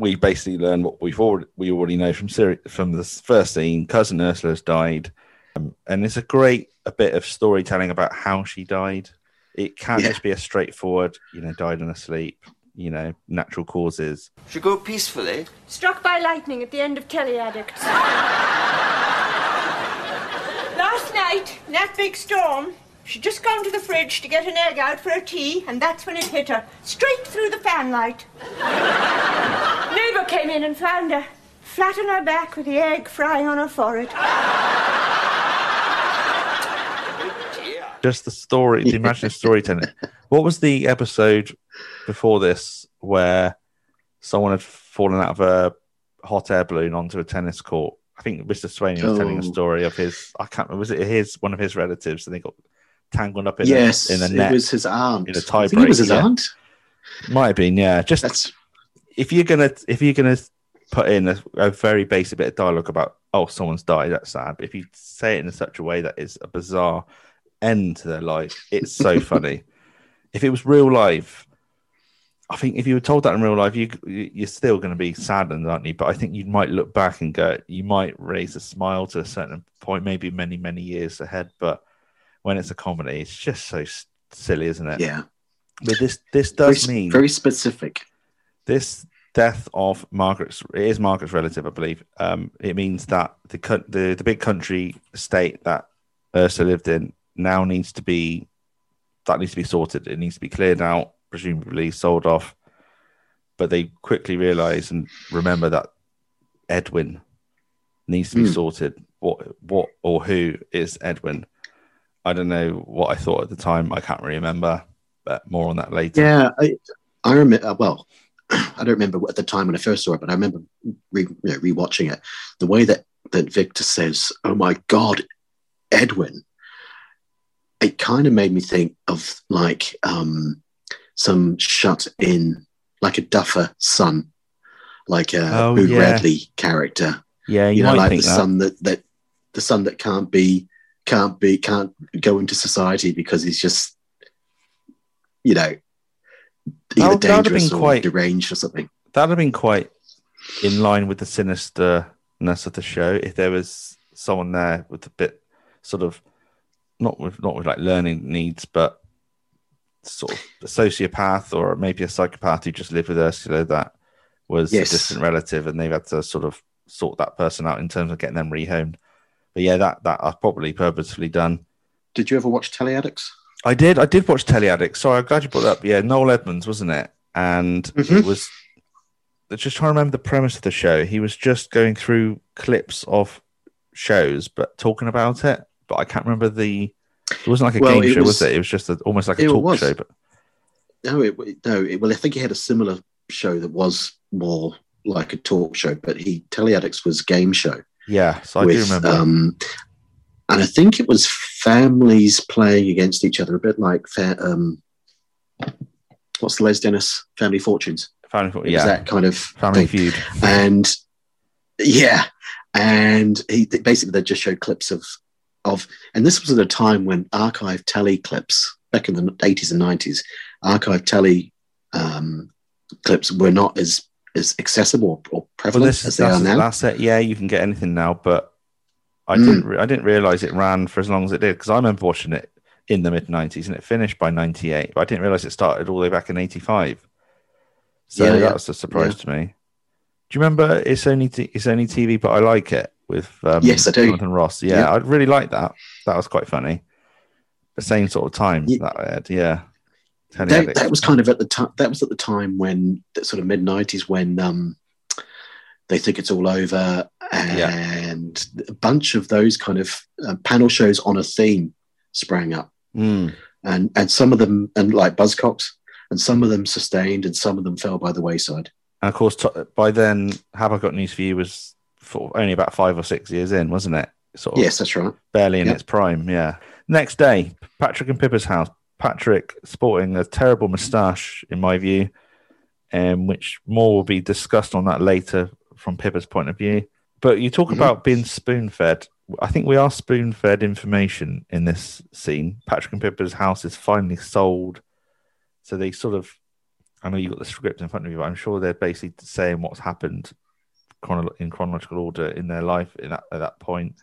We basically learn what we've already we already know from Siri, from the first scene. Cousin Ursula's died, um, and it's a great a bit of storytelling about how she died. It can't Yeah. just be a straightforward, you know, died in a sleep, you know, natural causes. She go peacefully. Struck by lightning at the end of Telly Addicts. Last night, in that big storm, She'd just gone to the fridge to get an egg out for her tea, and that's when it hit her, straight through the fanlight. Neighbour came in and found her, flat on her back with the egg frying on her forehead. Just the story, the imaginative storytelling. What was the episode before this where someone had fallen out of a hot air balloon onto a tennis court? I think Mr. Swainey was telling a Oh. story of his. I can't remember. Was it his one of his relatives, and they got tangled up in yes, a, in a it was his aunt. in a I think it was his yeah. aunt. Might have been, yeah. Just That's if you're gonna if you're gonna put in a, a very basic bit of dialogue about oh someone's died, that's sad. But if you say it in such a way that is a bizarre end to their life, it's so funny. If it was real life, I think if you were told that in real life, you you're still going to be saddened, aren't you? But I think you might look back and go, you might raise a smile to a certain point, maybe many many years ahead. But when it's a comedy, it's just so silly, isn't it? yeah, But this this very, does mean very specific. this death of Margaret's it is Margaret's relative, I believe. Um, it means that the the the big country state that Ursa lived in now needs to be that needs to be sorted. It needs to be cleared out, presumably sold off. But they quickly realise and remember that Edwin needs to be Hmm. sorted. What what or who is Edwin? I don't know what I thought at the time. I can't really remember, but more on that later. Yeah, I, I remember. Well, I don't remember at the time when I first saw it, but I remember re, you know, rewatching it. The way that that Victor says, "Oh my God, Edwin," it kind of made me think of like um, some shut in, like a Duffer son, like a Oh, Boo yeah. Radley character. Yeah, you, You, know, like the that. son that that the son that can't be can't be can't go into society because he's just you know either That- dangerous or quite- deranged or something. that'd have been quite in line with the sinisterness of the show if there was someone there with a bit sort of not with not with like learning needs but sort of a sociopath or maybe a psychopath who just lived with ursula that was Yes. a distant relative and they've had to sort of sort that person out in terms of getting them rehomed but yeah that that i've probably purposefully done Did you ever watch Telly Addicts? I did. I did watch Telly Addict. Sorry, I'm glad you brought that up. Yeah, Noel Edmonds, wasn't it? And Mhm. it was just trying to remember the premise of the show. He was just going through clips of shows, but talking about it. But I can't remember the. It wasn't like a Well, game show, was, was- it? It was just a, almost like a talk was. show. But No, it no. It, well, I think he had a similar show that was more like a talk show, but he Telly Addicts was game show. Yeah, so I with, do remember. Um, and I think it was families playing against each other, a bit like um, what's the Les Dennis Family Fortunes? Family, Fortunes, yeah, that kind of Family thing. Feud. and yeah, and he basically they just showed clips of of, and this was at a time when archive telly clips back in the eighties and nineties, archive telly um, clips were not as as accessible or Well, prevalent this as they are now. that's it. Yeah, you can get anything now, but I Mm. didn't. Re- I didn't realize it ran for as long as it did because I remember watching it in the mid '90s and it finished by '98. But I didn't realize it started all the way back in '85. So Yeah, that yeah. was a surprise to me. Do you remember it's only t- it's only TV, but I like it with um, Yes, I do. Jonathan Ross. Yeah, Yeah. I really like that. That was quite funny. The same sort of time that I had. Yeah, that, that was kind of at the time. That was at the time when the sort of mid nineties when um, they think it's all over, and a bunch of those kind of uh, panel shows on a theme sprang up, Mm. and and some of them and like Buzzcocks, and some of them sustained, and some of them fell by the wayside. And of course, to- by then, Have I Got News for You was for only about five or six years in, wasn't it? Sort of Yes, that's right. barely in Yep. its prime. Yeah. Next day, Patrick and Pippa's house. Patrick sporting a terrible moustache, in my view, um, which more will be discussed on that later from Pippa's point of view. But you talk Mhm. about being spoon fed. I think we are spoon fed information in this scene. Patrick and Pippa's house is finally sold. So they sort of, I know you've got the script in front of you, but I'm sure they're basically saying what's happened chronolo- in chronological order in their life in that, at that point.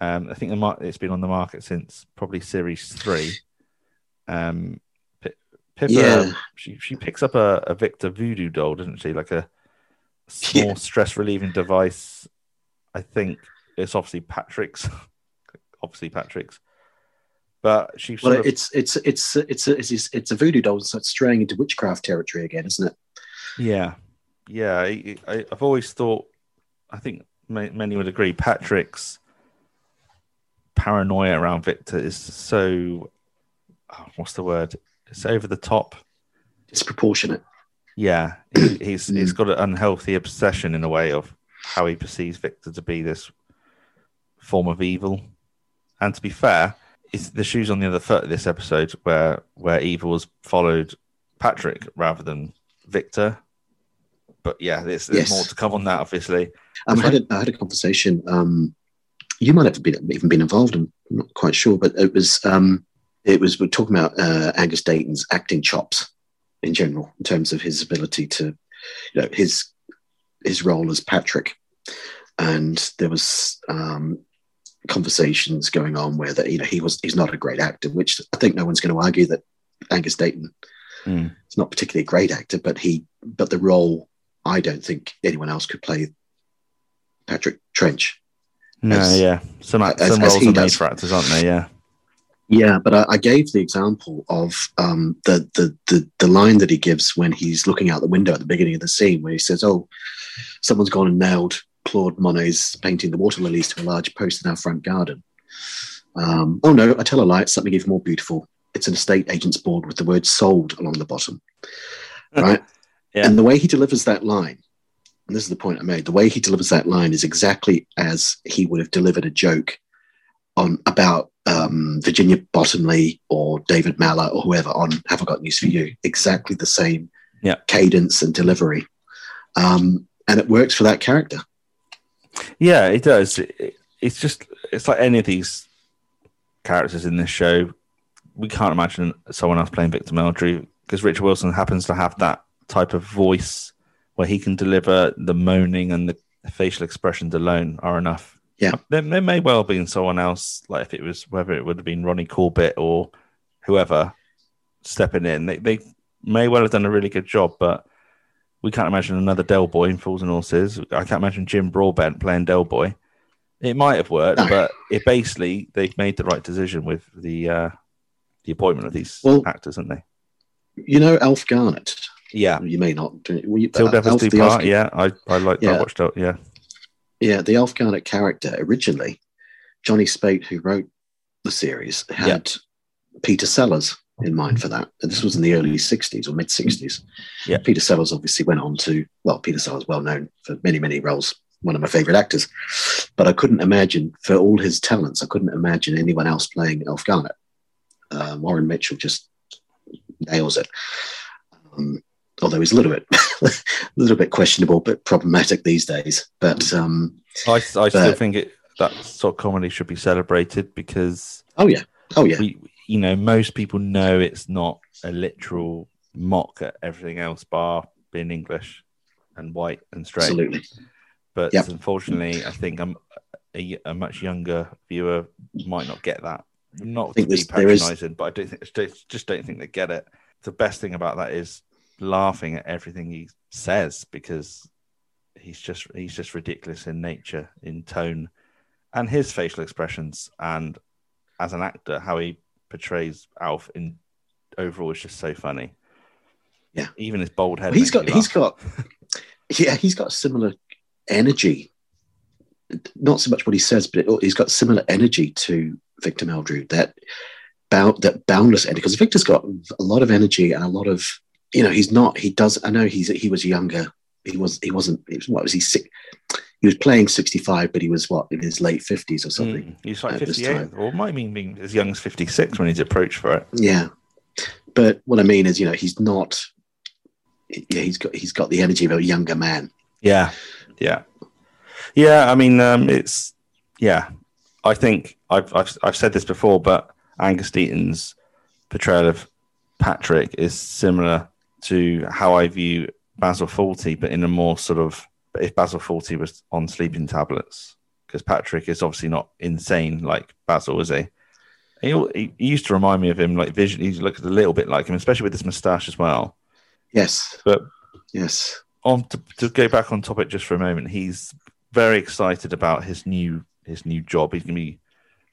Um, I think the mar- it's been on the market since probably series three. Um, Pi- Pippa, Yeah. she, she picks up a, a Victor voodoo doll, doesn't she? Like a small Yeah. stress relieving device. I think it's obviously Patrick's. obviously Patrick's. But she Well, of, it's it's it's it's a, it's it's a voodoo doll that's straying into witchcraft territory again, isn't it? yeah, yeah. I, I've always thought, I think ma- many would agree, Patrick's paranoia around Victor is so, oh, what's the word? It's over the top. Disproportionate. Yeah, he, he's he's got an unhealthy obsession in a way of how he perceives Victor to be this form of evil. And to be fair, it's the shoes on the other foot of this episode where where evil has followed Patrick rather than Victor. But yeah, there's, there's Yes. more to come on that, obviously. Um, I had a, I had a conversation. Um, you might have been, even been involved. I'm not quite sure, but it was um, it was we're talking about uh, Angus Deayton's acting chops in general, in terms of his ability to, you know, his his role as Patrick, and there was um, conversations going on where that you know he was he's not a great actor, which I think no one's going to argue that Angus Deayton Hmm. is not particularly a great actor, but he but the role I don't think anyone else could play Patrick Trench. No, As- yeah. Some, as- some roles are made does. for actors, aren't they? Yeah. Yeah, but I, I gave the example of um, the, the the the line that he gives when he's looking out the window at the beginning of the scene, where he says, "Oh, someone's gone and nailed Claude Monet's painting the water lilies to a large post in our front garden." Um, oh no, I tell a lie. It's something even more beautiful. It's an estate agent's board with the word "sold" along the bottom, right? Yeah. And the way he delivers that line, and this is the point I made, the way he delivers that line is exactly as he would have delivered a joke on about um, Virginia Bottomley or David Mellor or whoever on Have I Got News for You? Exactly the same Yeah. cadence and delivery. Um, and it works for that character. Yeah, it does. It- it's just it's like any of these characters in this show. We can't imagine someone else playing Victor Meldrew because Richard Wilson happens to have that type of voice where he can deliver the moaning and the facial expressions alone are enough. Yeah. there, there may well have been someone else, like if it was whether it would have been Ronnie Corbett or whoever stepping in. They they may well have done a really good job, but we can't imagine another Del Boy in Fools and Horses. I can't imagine Jim Broadbent playing Del Boy. It might have worked, No. but it basically they've made the right decision with the uh, the appointment of these Well- actors, haven't they? You know Alf Garnett. Yeah, You may not. Well, you- Till uh, Devils the Part. Yeah, I I like I watched out. Yeah, Yeah, the Alf Garnett character originally, Johnny Speight, who wrote the series, had Peter Sellers in mind for that. And this was in the early 60s or mid 60s. Yeah. Peter Sellers obviously went on to, well, Peter Sellers, well known for many, many roles, one of my favorite actors. But I couldn't imagine, for all his talents, I couldn't imagine anyone else playing Alf Garnett. Um, Warren Mitchell just nails it. Um, although he's a little bit, a little bit questionable, but problematic these days. But um, I I still think it that sort of comedy should be celebrated because oh yeah, oh yeah, we you know most people know it's not a literal mock at everything else bar being English and white and straight. absolutely. But Yep. unfortunately, I think I'm a, a much younger viewer might not get that. Not to be there's- there is- patronising, but I don't think just don't think they get it. The best thing about that is laughing at everything he says because he's just he's just ridiculous in nature, in tone, and his facial expressions, and as an actor, how he portrays Alf in overall is just so funny. Yeah. even his bald head. Well, he's got he's got yeah he's got similar energy. Not so much what he says, but it, oh, he's got similar energy to Victor Meldrew. That bound that boundless energy because Victor's got a lot of energy and a lot of you know he's not he does I know he's he was younger he was he wasn't he was, what was he sick he was playing 65 but he was what in his late 50s or something Mm, he's like this 58, or might mean being as young as 56 when he's approached for it. Yeah, but what I mean is, you know, he's not. Yeah, he's got he's got the energy of a younger man. Yeah, yeah, yeah. I mean, um, it's yeah. I think I've, I've I've said this before, but Angus Deayton's portrayal of Patrick is similar to how I view Basil Fawlty, but in a more sort of if Basil Fawlty was on sleeping tablets, because Patrick is obviously not insane like Basil, is he? He, he used to remind me of him, like visually, he looked a little bit like him, especially with his moustache as well. Yes, But yes, on to, to go back on topic just for a moment, he's very excited about his new his new job. He's going to be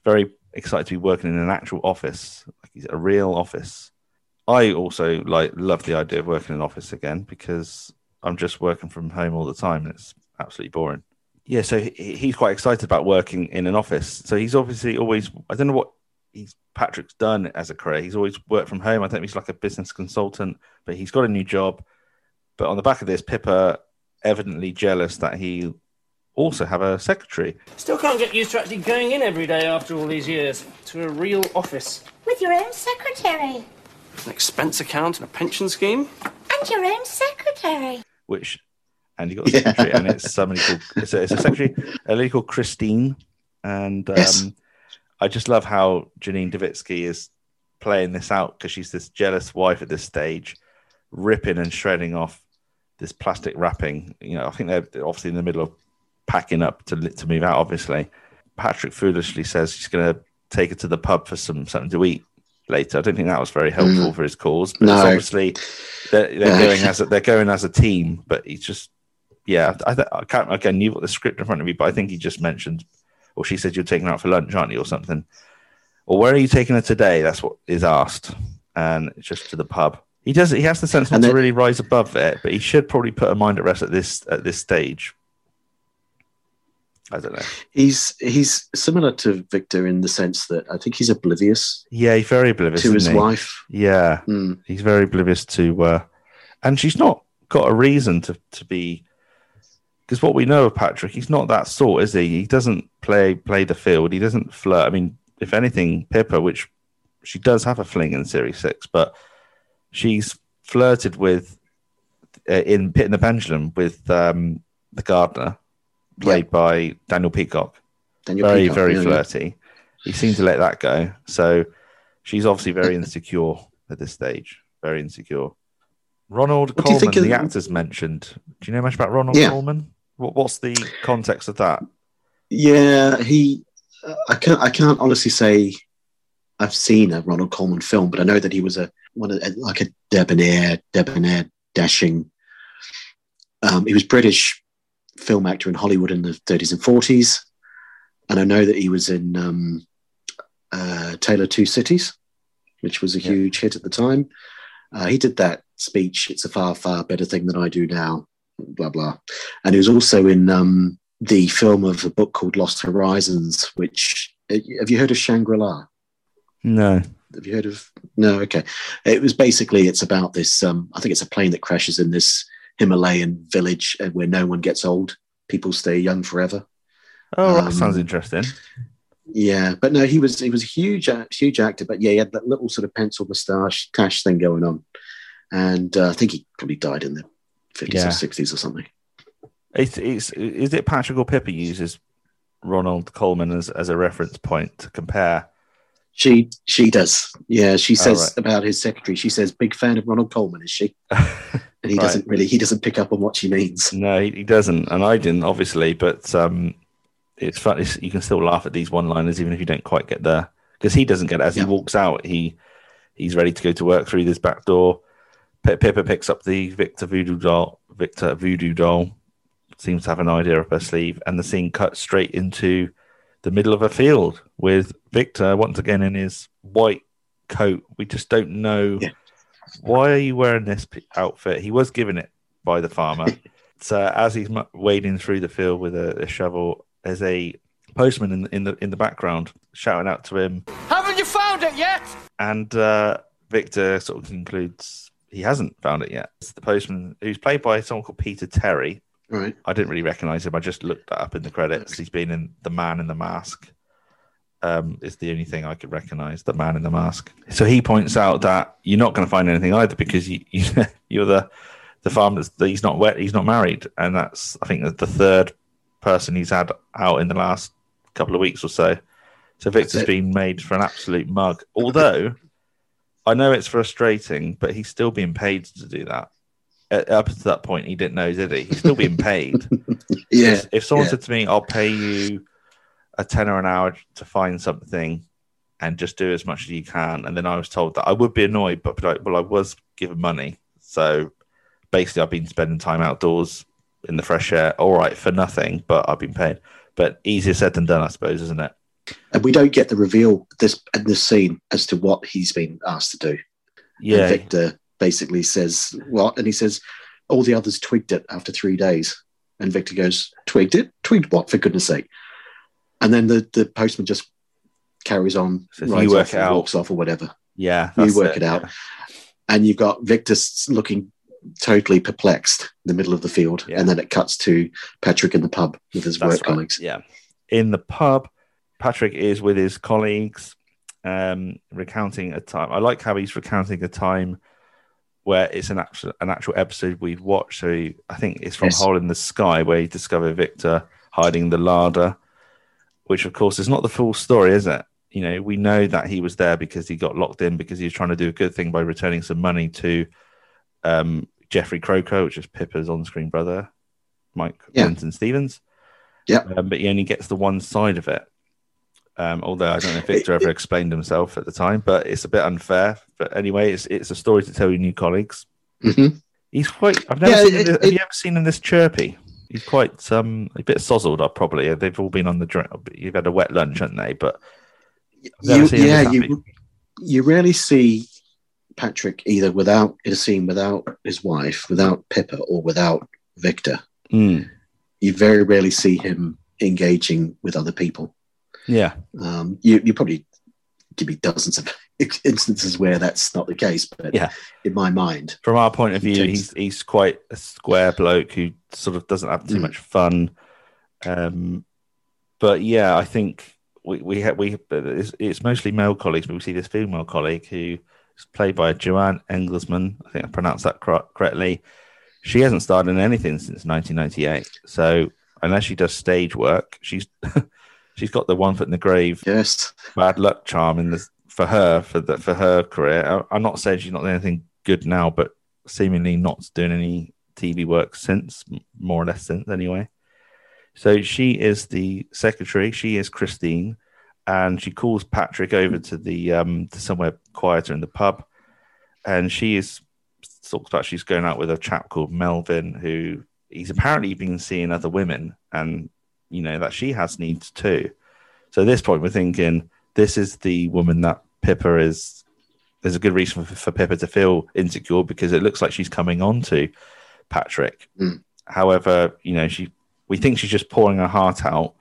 very excited to be working in an actual office, like he's a real office. I also like love the idea of working in an office again because I'm just working from home all the time and it's absolutely boring. Yeah, so he, he's quite excited about working in an office. So he's obviously always I don't know what he's Patrick's done as a career. He's always worked from home. I think he's like a business consultant, but he's got a new job. But on the back of this, Pippa evidently jealous that he also have a secretary. Still can't get used to actually going in every day after all these years to a real office. With your own secretary. An expense account and a pension scheme. And your own secretary. which and you got a secretary, and it's somebody called it's a, it's a secretary, a lady called Christine, and um, Yes. I just love how Janine Duvitski is playing this out because she's this jealous wife at this stage, ripping and shredding off this plastic wrapping. You know, I think they're obviously in the middle of packing up to to move out. Obviously, Patrick foolishly says he's going to take her to the pub for some something to eat later. I don't think that was very helpful mm. for his cause, but it's No. obviously they're, they're No. going as a, they're going as a team. But he's just yeah. I, th- I can't again. You've got the script in front of me, but I think he just mentioned, or she said you're taking her out for lunch, aren't you, or something? Or where are you taking her today? That's what is asked, and it's just to the pub. He does. He has the sense not And to really rise above it, but he should probably put a mind at rest at this at this stage. I don't know. He's he's similar to Victor in the sense that I think he's oblivious Yeah, he's very oblivious to his he? wife. Yeah, Mm. he's very oblivious to, uh, and she's not got a reason to to be. Because what we know of Patrick, he's not that sort, is he? He doesn't play play the field. He doesn't flirt. I mean, if anything, Pippa, which she does have a fling in Series Six, but she's flirted with uh, in Pit and the Pendulum with um, the gardener, played by Daniel Peacock Daniel very Peacock, very yeah, yeah. flirty. He seemed to let that go. So she's obviously very insecure at this stage. Very insecure. Ronald What Colman, think of- the actor's mentioned. Do you know much about Ronald Yeah. Colman? What, what's the context of that? Yeah, he. uh, I can't. I can't honestly say I've seen a Ronald Colman film, but I know that he was a one of like a debonair, debonair, dashing. Um, he was British film actor in Hollywood in the 30s and 40s, and I know that he was in um, uh, Tale of Two Cities, which was a Yeah. huge hit at the time. Uh, he did that speech. It's a far, far better thing than I do now. Blah blah, and he was also in um, the film of a book called Lost Horizons. Which uh, have you heard of Shangri La? No. Have you heard of? No. Okay. It was basically it's about this. Um, I think it's a plane that crashes in this Himalayan village uh, where no one gets old. People stay young forever. Oh, that Um, sounds interesting. Yeah, but no, he was he was a huge huge actor. But yeah, he had that little sort of pencil moustache tash thing going on, and uh, I think he probably died in the fifties Yeah. or sixties or something. It's, it's, is it Patrick or Pippa uses Ronald Colman as, as a reference point to compare? She she does. Yeah, she says right. about his secretary. She says, "Big fan of Ronald Colman, is she?" And he Right. doesn't really he doesn't pick up on what she means. No, he, he doesn't, and I didn't, obviously. But um, it's fun. It's, you can still laugh at these one-liners, even if you don't quite get there, because he doesn't get it. As Yeah. he walks out, he he's ready to go to work through this back door. P- Pippa picks up the Victor Voodoo doll. Victor Voodoo doll seems to have an idea up her sleeve, and the scene cuts straight into the middle of a field with Victor once again in his white coat. We just don't know Yeah. why are you wearing this outfit. He was given it by the farmer. so as he's wading through the field with a, a shovel, there's a postman in, in the in the background shouting out to him, Haven't you found it yet? and uh, Victor sort of concludes he hasn't found it yet. It's the postman who's played by someone called Peter Terry. Right. I didn't really recognize him. I just looked that up in the credits. He's been in The Man in the Mask. Um, is the only thing I could recognize. The Man in the Mask. So he points out that you're not going to find anything either because you, you you're the the farm that's that he's not wet. He's not married, and that's I think the third person he's had out in the last couple of weeks or so. So Victor's been made for an absolute mug. Although I know it's frustrating, but he's still being paid to do that. Uh, Up to that point, he didn't know, did he? He's still being paid. Yeah. If, if someone yeah. said to me, "I'll pay you a tenner an hour to find something and just do as much as you can," and then I was told that I would be annoyed, but, but I, well, I was given money, so basically, I've been spending time outdoors in the fresh air, all right, for nothing, but I've been paid. But easier said than done, I suppose, isn't it? And we don't get the reveal this in this scene as to what he's been asked to do. And Yeah, Victor basically says what, and he says all the others twigged it after three days. And Victor goes, "Twigged it? Twigged what? For goodness sake!" And then the the postman just carries on, Says, "You rides work off it and out." walks off or whatever. yeah. You work it out. And you've got Victor looking totally perplexed in the middle of the field, Yeah. and then it cuts to Patrick in the pub with his That's work right, colleagues. Yeah. In the pub, Patrick is with his colleagues, um, recounting a time. I like how he's recounting a time where it's an actual an actual episode we've watched. So he- I think it's from Yes. Hole in the Sky where he discovered Victor hiding the larder, which of course is not the full story, is it? You know, we know that he was there because he got locked in because he was trying to do a good thing by returning some money to um, Jeffrey Croco, which is Pippa's on-screen brother, Mike Yeah. Fenton Stevens. Yeah. Um, but he only gets the one side of it. Um, although I don't know if Victor ever explained himself at the time, but it's a bit unfair. But anyway, it's it's a story to tell your new colleagues. hmm He's quite. I've never Yeah, seen. it- him, have it- you ever seen him this chirpy? He's quite um a bit sozzled up. Probably they've all been on the drink. You've had a wet lunch, haven't they? But You, yeah, you you rarely see Patrick either without in a scene without his wife, without Pippa, or without Victor. Mm, You very rarely see him engaging with other people. Yeah, Um, you you probably give me dozens of instances where that's not the case, but Yeah. in my mind, from our point of view, takes- he's he's quite a square bloke who sort of doesn't have too Mm. much fun. Um, but yeah, I think we we have we it's, it's mostly male colleagues, but we see this female colleague who is played by Joanne Engelsman. I think I pronounced that correctly. She hasn't starred in anything since 1998, so unless she does stage work, she's she's got the one foot in the grave yes, bad luck charm in this for her for the for her career. I, I'm not saying she's not doing anything good now, but seemingly not doing any TV work since, more or less since anyway. So she is the secretary. She is Christine, and she calls Patrick over to the um to somewhere quieter in the pub, and she is talks about she's going out with a chap called Melvin who he's apparently been seeing other women, and you know that she has needs too. So at this point, we're thinking this is the woman that Pippa is. There's a good reason for, for Pippa to feel insecure because it looks like she's coming on to Patrick. Mm. However, you know, she we think she's just pouring her heart out,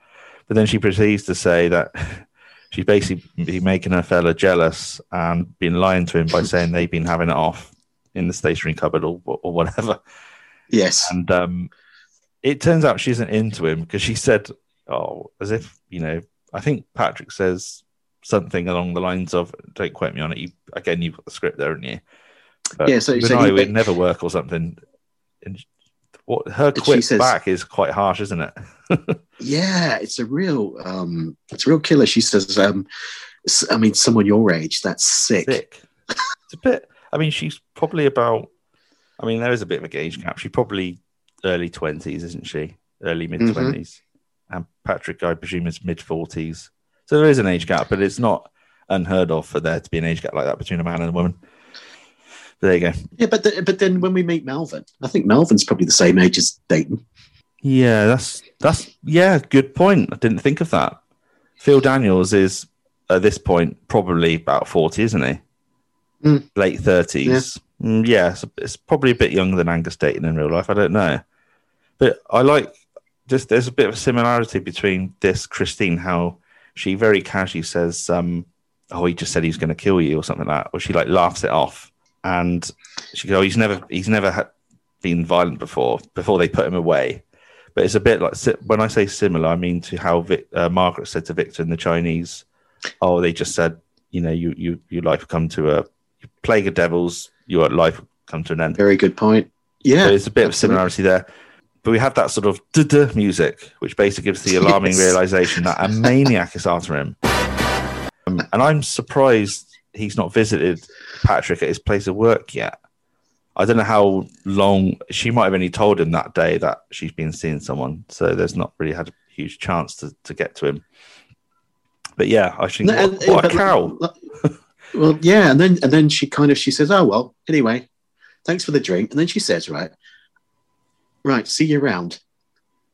but then she proceeds to say that she's basically making her fella jealous and been lying to him by saying they've been having it off in the stationery cupboard or, or whatever. yes, And um, it turns out she isn't into him because she said, "Oh, as if you know." I think Patrick says something along the lines of, "Don't quote me on it." You again, you've got the script there, haven't you? But Yeah, so- so he- would never work or something. And what her quip says- back is quite harsh, isn't it? yeah, it's a real, um, it's a real killer. She says, um, "I mean, someone your age, that's sick." Sick. it's a bit. I mean, she's probably about. I mean, there is a bit of a gauge gap. She probably early twenties, isn't she? Early mid 20s and Patrick, I presume, is mid forties. So there is an age gap, but it's not unheard of for there to be an age gap like that between a man and a woman. But there you go. Yeah, but the, but then when we meet Melvin, I think Melvin's probably the same age as Deayton. Yeah, that's that's yeah, good point. I didn't think of that. Phil Daniels is at this point probably about forty, isn't he? Mm. Late thirties. Mm, yeah, it's, it's probably a bit younger than Angus Deayton in real life. I don't know, but I like just there's a bit of a similarity between this Christine, how she very casually says, um, "Oh, he just said he's going to kill you" or something like that, or she like laughs it off, and she goes, "Oh, he's never he's never ha- been violent before." Before they put him away, but it's a bit like when I say similar, I mean to how Vic, uh, Margaret said to Victor in the Chinese, "Oh, they just said, you know, you you your life come to a plague of devils, your life come to an end." Very good point. Yeah, So it's a bit of similarity there. But we have that sort of duh-duh music, which basically gives the alarming Yes. realization that a maniac is after him. Um, and I'm surprised he's not visited Patrick at his place of work yet. I don't know how long she might have only told him that day that she's been seeing someone, so there's not really had a huge chance to, to get to him. But yeah, I think No, what, what a cow. Well, yeah, and then and then she kind of she says, "Oh well, anyway, thanks for the drink." And then she says, "Right, right, see you around."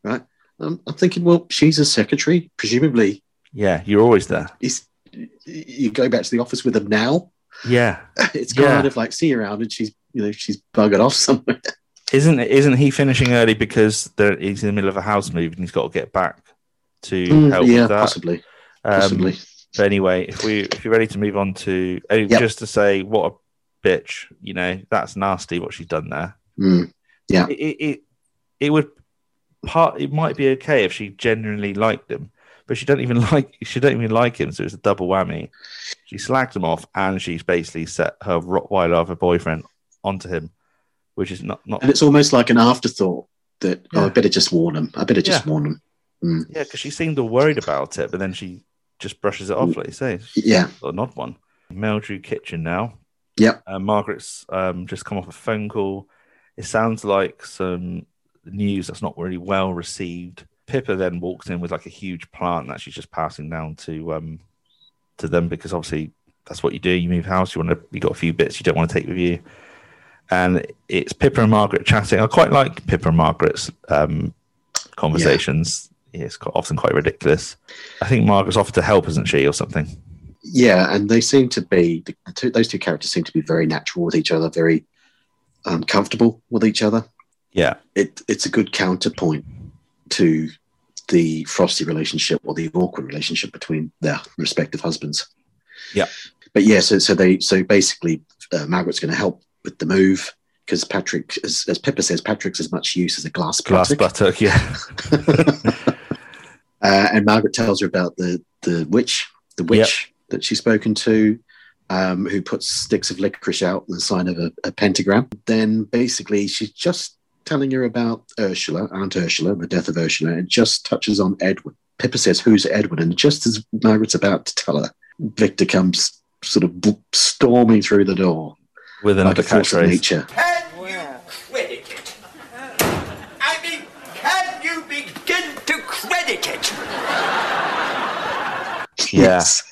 Right, um, I'm thinking, well, she's a secretary, presumably Yeah, you're always there. You go back to the office with him now. Yeah, It's Yeah. kind of like see you around, and she's you know she's buggered off somewhere. isn't isn't he finishing early because there, he's in the middle of a house move and he's got to get back to Mm, help yeah, with that? possibly, Um, possibly. But anyway, if we if you're ready to move on to oh, Yep. just to say what a bitch, you know, that's nasty what she's done there. Mm. It it, it, it would part it might be okay if she genuinely liked him, but she don't even like she don't even like him, so it's a double whammy. She slagged him off and she's basically set her Rottweiler of boyfriend onto him, which is not not And it's almost like an afterthought that oh, I better just warn him. I better just Yeah. warn him. Mm. yeah, because she seemed all worried about it, but then she just brushes it off, like you say. Yeah. an odd one. Meldrew Kitchen now. Yep. Uh, Margaret's um, just come off a phone call. It sounds like some news that's not really well received. Pippa then walks in with like a huge plant that she's just passing down to um, to them because obviously that's what you do. You move house. You want to. You got a few bits you don't want to take with you. And it's Pippa and Margaret chatting. I quite like Pippa and Margaret's um, conversations. Yeah. it's quite, often quite ridiculous. I think Margaret's offered to help, isn't she, or something? Yeah, and they seem to be the, the two, those two characters seem to be very natural with each other, very um, comfortable with each other. Yeah. It it's a good counterpoint to the frosty relationship or the awkward relationship between their respective husbands. Yeah. But yeah, so so they so basically uh, Margaret's going to help with the move because Patrick, as, as Pippa says, Patrick's as much use as a glass Glass buttock. buttock, yeah. Uh, and Margaret tells her about the the witch, the witch that she's spoken to, um, who puts sticks of licorice out in the sign of a, a pentagram. Then basically, she's just telling her about Ursula, Aunt Ursula, the death of Ursula, it just touches on Edwin. Pippa says, "Who's Edwin?" And just as Margaret's about to tell her, Victor comes sort of storming through the door With like another a force of catchphrase. nature. Can you credit it? I mean, can you begin to credit it? Yeah. Yes,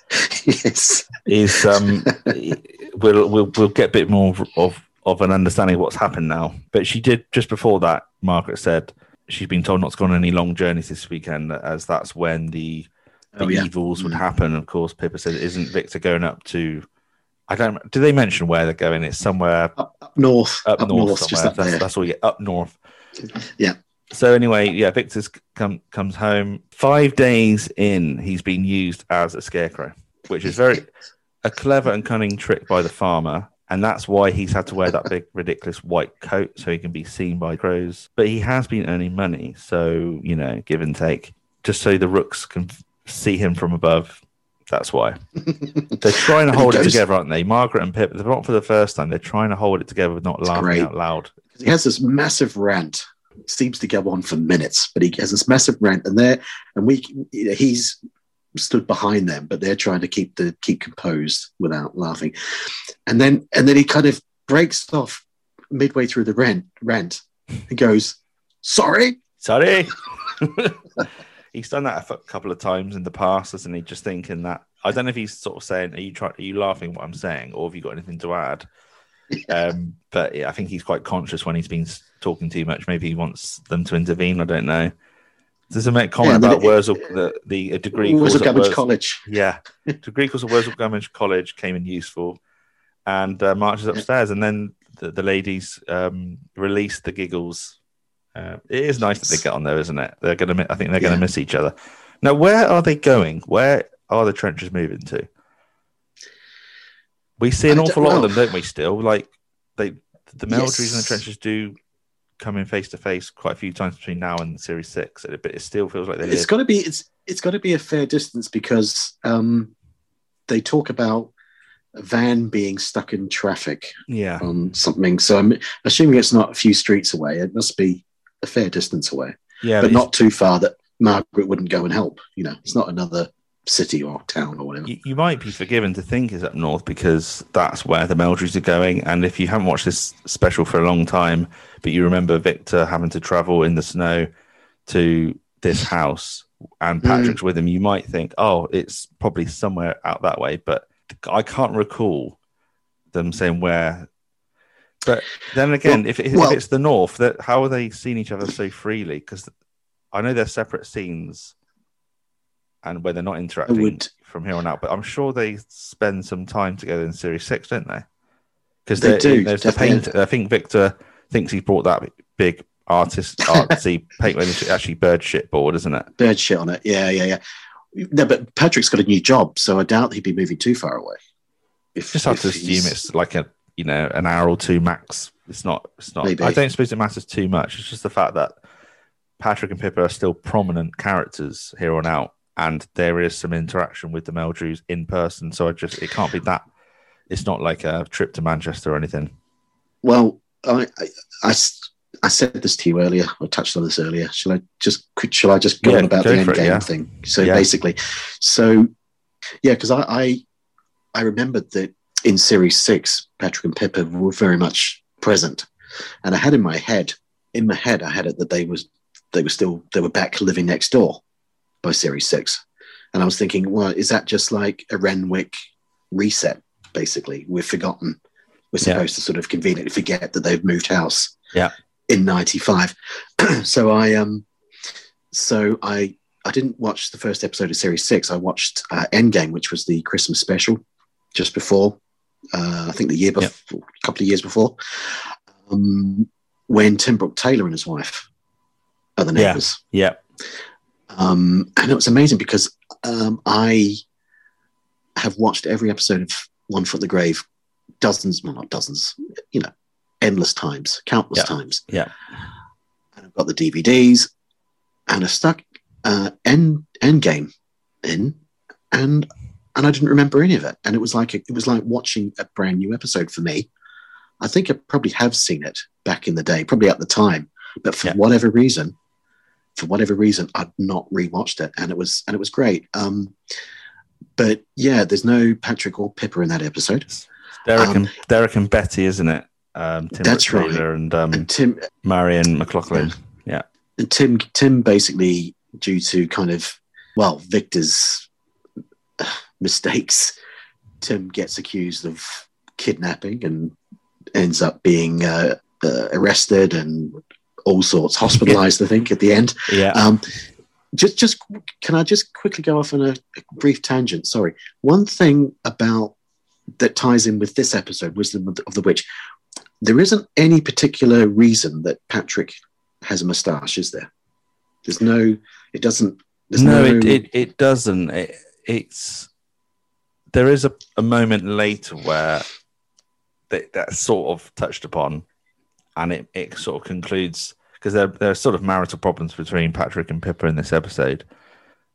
yes, Is um, we'll we'll we'll get a bit more of of an understanding of what's happened now. But she did just before that. Margaret said she's been told not to go on any long journeys this weekend, as that's when the the Oh, yeah. evils would Mm. happen. Of course, Pippa said, "Isn't Victor going up to?" I don't. Do they mention where they're going? It's somewhere up, up north, up, north, just somewhere. up that's, that's all you get up north. Yeah. So anyway, yeah, Victor's come comes home. Five days in, he's been used as a scarecrow, which is very a clever and cunning trick by the farmer, and that's why he's had to wear that big ridiculous white coat so he can be seen by crows. But he has been earning money, so you know, give and take, just so the rooks can see him from above. That's why they're trying to hold it together, aren't they? Margaret and Pip, they're not for the first time. They're trying to hold it together, but not laughing great. out loud. he has this massive rant seems to go on for minutes but he has this massive rant and there and we he's stood behind them but they're trying to keep the keep composed without laughing and then and then he kind of breaks off midway through the rant rant and goes sorry Sorry. he's done that a couple of times in the past, hasn't he? Just thinking that. I don't know if he's sort of saying, "Are you trying? Are you laughing what I'm saying, or have you got anything to add?" Um, but yeah, I think he's quite conscious when he's been talking too much. Maybe he wants them to intervene. I don't know. There's a comment Yeah, about it- Wurzel, the, the a degree course was a at Cabbage Wurzel- College yeah, degree course at Wurzel Gummidge College came in useful, and uh, marches upstairs, and then the, the ladies um, release the giggles. Uh, it is nice that they get on there, isn't it? They're gonna, I think they're gonna Yeah. miss each other. Now, where are they going? Where are the trenches moving to? We see an I awful lot know. of them, don't we? Still, like they, the Meldrews and the trenches do come in face to face quite a few times between now and series six, but it still feels like they it's got to be it's it's got to be a fair distance because um they talk about a van being stuck in traffic yeah, on something. So I'm assuming it's not a few streets away. It must be a fair distance away, yeah, but it's- not too far that Margaret wouldn't go and help. You know, it's not another city or town or whatever. you, you might be forgiven to think is up north because that's where the Meldrews are going. And if you haven't watched this special for a long time, but you remember Victor having to travel in the snow to this house and hmm. Patrick's with him, you might think, oh, it's probably somewhere out that way. But I can't recall them saying where. But then again, Well- if, if well- it's the north, that how are they seeing each other so freely? Because I know they're separate scenes, and when they're not interacting would- from here on out. But I'm sure they spend some time together in Series Six, don't they? Because They do, There's the paint. I think Victor thinks he brought that big artist artsy paint when it's actually bird shit board, isn't it? Bird shit on it. Yeah, yeah, yeah. No, but Patrick's got a new job, so I doubt he'd be moving too far away. If, Just have to assume he's- it's like a you know an hour or two max. It's not. It's not. Maybe. I don't suppose it matters too much. It's just the fact that Patrick and Pippa are still prominent characters here on out, and there is some interaction with the Meldrews in person. So I just it can't be that. It's not like a trip to Manchester or anything. Well, I—I—I said this to you earlier. I touched on this earlier. Shall I just could- shall I just go Yeah, on about go the end it, game yeah. thing? So Yeah. basically, so yeah, because I, I I remembered that in Series Six, Patrick and Pippa were very much present, and I had in my head, in my head, I had it that they was they were still they were back living next door by Series Six, and I was thinking, well, is that just like a Renwick reset? Basically, we've forgotten. We're Yeah. supposed to sort of conveniently forget that they've moved house Yeah. in 95 so i um so i i didn't watch the first episode of series 6 i watched uh, endgame which was the christmas special just before uh, i think the year Yeah. before a couple of years before um, when tim brooke taylor and his wife are the neighbors Yeah, um, and it was amazing because um, I have watched every episode of One Foot in the Grave dozens, well, not dozens, you know, endless times, countless Yeah. times. Yeah. And I've got the DVDs, and I stuck uh, End Endgame in, and and I didn't remember any of it, and it was like it was like watching a brand new episode for me. I think I probably have seen it back in the day, probably at the time, but for Yeah. whatever reason, for whatever reason, I'd not rewatched it, and it was and it was great. Um, but yeah, there's no Patrick or Pippa in that episode. Derek Um, and Derek and Betty, isn't it? Um, Tim That's right. And um, And Tim Marion McLaughlin. Yeah. And Tim Tim basically due to kind of well Victor's uh, mistakes, Tim gets accused of kidnapping and ends up being uh, uh, arrested and all sorts, hospitalized. I think at the end. Yeah, Um, just, just can I just quickly go off on a, a brief tangent? Sorry. One thing about that ties in with this episode, Wisdom of the, of the Witch. There isn't any particular reason that Patrick has a moustache, is there? There's no. It doesn't. There's no, no. it, it it doesn't. It, it's there is a, a moment later where that that's sort of touched upon, and it, it sort of concludes because there there are sort of marital problems between Patrick and Pippa in this episode,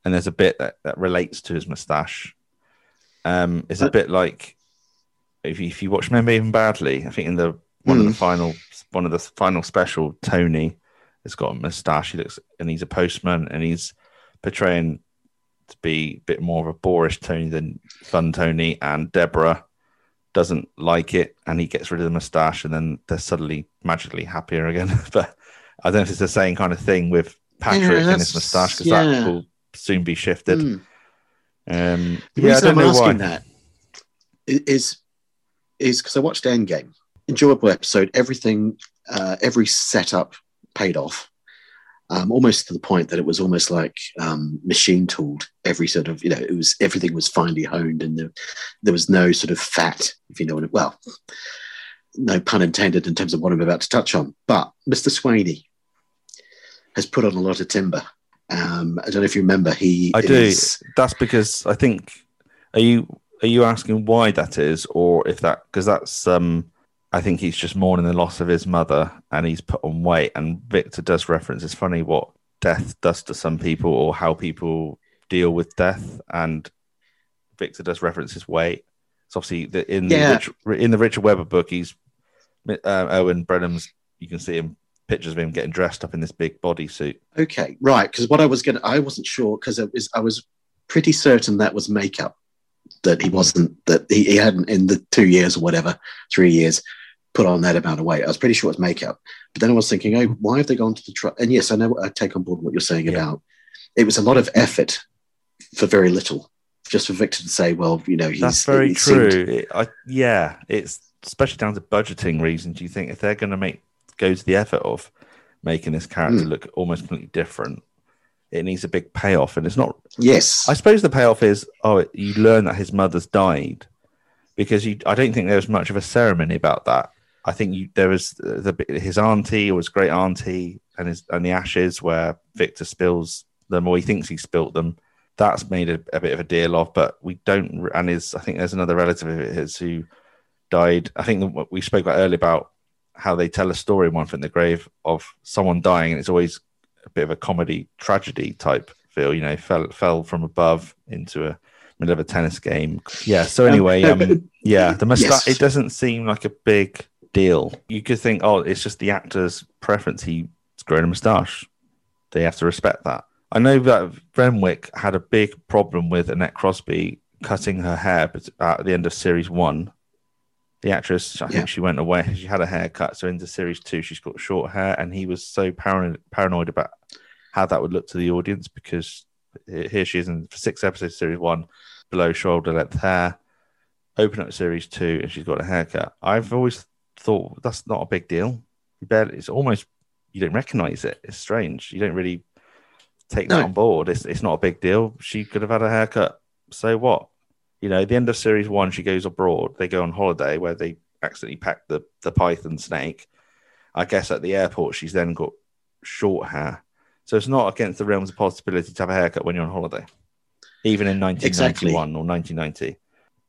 and there's a bit that, that relates to his moustache. Um, it's a Uh, bit like if you, if you watch Men Behaving Badly, I think in the one of the final one of the final special, Tony has got a moustache. He looks and he's a postman and he's portraying to be a bit more of a boorish Tony than fun Tony. And Deborah doesn't like it, and he gets rid of the moustache, and then they're suddenly magically happier again. but I don't know if it's the same kind of thing with Patrick and his moustache because yeah. that will soon be shifted. Mm. Um, The yeah, I reason don't I'm know asking why. that i- is is because I watched Endgame. Enjoyable episode. Everything, uh, every setup paid off. Um, almost to the point that it was almost like um, machine tooled. Every sort of, you know, it was everything was finely honed, and there, there was no sort of fat, if you know what. It, well, no pun intended in terms of what I'm about to touch on. But Mr. Swainey has put on a lot of timber. Um, I don't know if you remember. He I do. That's because I think are you are you asking why that is, or if that because that's um I think he's just mourning the loss of his mother and he's put on weight. And Victor does reference it's funny what death does to some people or how people deal with death. And Victor does reference his weight. It's obviously the, in Yeah. the Rich, in the Richard Webber book, he's uh, Owen Brenman's. You can see him pictures of him getting dressed up in this big bodysuit. Okay, right. Because what I was gonna, I wasn't sure because I was, I was pretty certain that was makeup. That he wasn't, that he, he hadn't in the two years or whatever, three years, put on that amount of weight. I was pretty sure it was makeup. But then I was thinking, oh, why have they gone to the truck? And yes, I know. I take on board what you're saying Yeah. about. It was a lot of effort for very little, just for Victor to say, well, you know, he's That's very it seemed- true. It, I, yeah, it's especially down to budgeting reasons. Do you think if they're going to make go to the effort of making this character Hmm. look almost completely different, it needs a big payoff, and it's not. Yes. I suppose the payoff is oh, you learn that his mother's died because you. I don't think there was much of a ceremony about that. I think you, there was the his auntie or his great auntie and his and the ashes where Victor spills them or he thinks he spilt them. That's made a, a bit of a deal of, but we don't. And his, I think there's another relative of his who died. I think we spoke about earlier about how they tell a story in One Foot in the Grave of someone dying, and it's always a bit of a comedy tragedy type feel. You know, fell fell from above into a middle of a tennis game. Yeah. So anyway, um, yeah, the mustache. Yes. It doesn't seem like a big deal. You could think, oh, it's just the actor's preference. He's grown a moustache. They have to respect that. I know that Renwick had a big problem with Annette Crosbie cutting her hair at the end of series one. The actress, I Yeah. think she went away. She had a haircut. So into series two, she's got short hair, and he was so paranoid, paranoid about how that would look to the audience because here she is in for six episodes, series one, below shoulder length hair. Open up series two, and she's got a haircut. I've always thought that's not a big deal. You barely, it's almost you don't recognize it. It's strange. You don't really take that No. on board. It's it's not a big deal. She could have had a haircut. So what? You know, at the end of series one, she goes abroad. They go on holiday where they accidentally pack the the python snake. I guess at the airport, she's then got short hair. So it's not against the realms of possibility to have a haircut when you're on holiday, even in 1991 or 1990.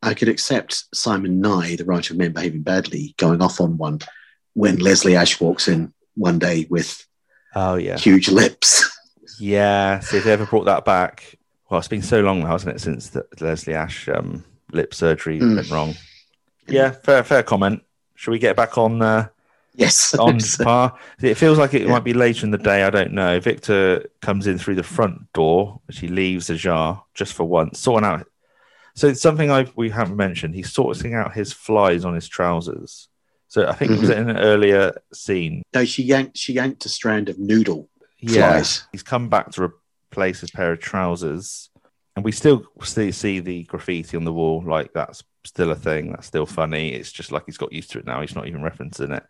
I could accept Simon Nye, the writer of Men Behaving Badly, going off on one when Leslie Ash walks in one day with Oh yeah, huge lips. yeah. So if they ever brought that back, well, it's been so long now, hasn't it, since the Leslie Ash um, lip surgery Mm. went wrong? Yeah, fair fair comment. Should we get back on uh, yes. on par? It feels like it Yeah. might be later in the day. I don't know. Victor comes in through the front door, which he leaves ajar just for once, sorting out. So it's something I we haven't mentioned. He's sorting out his flies on his trousers. So I think it was Mm-hmm. in an earlier scene. no, she yanked she yanked a strand of noodle Yeah, flies. he's come back to replace his pair of trousers, and we still see, see the graffiti on the wall. Like that's still a thing. That's still funny. It's just like he's got used to it now. He's not even referencing it.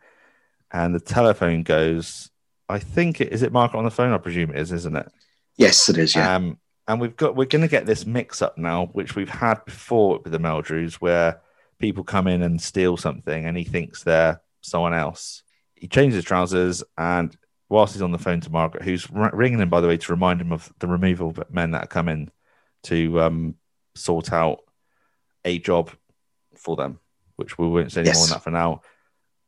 And the telephone goes. I think it is it Margaret on the phone. I presume it is, isn't it? Yes, it is. Yeah. Um, and we've got we're going to get this mix up now, which we've had before with the Meldrews, where people come in and steal something, and he thinks they're someone else. He changes his trousers, and whilst he's on the phone to Margaret, who's ringing him by the way to remind him of the removal of men that come in to um, sort out a job for them, which we won't say any more Yes. on that for now.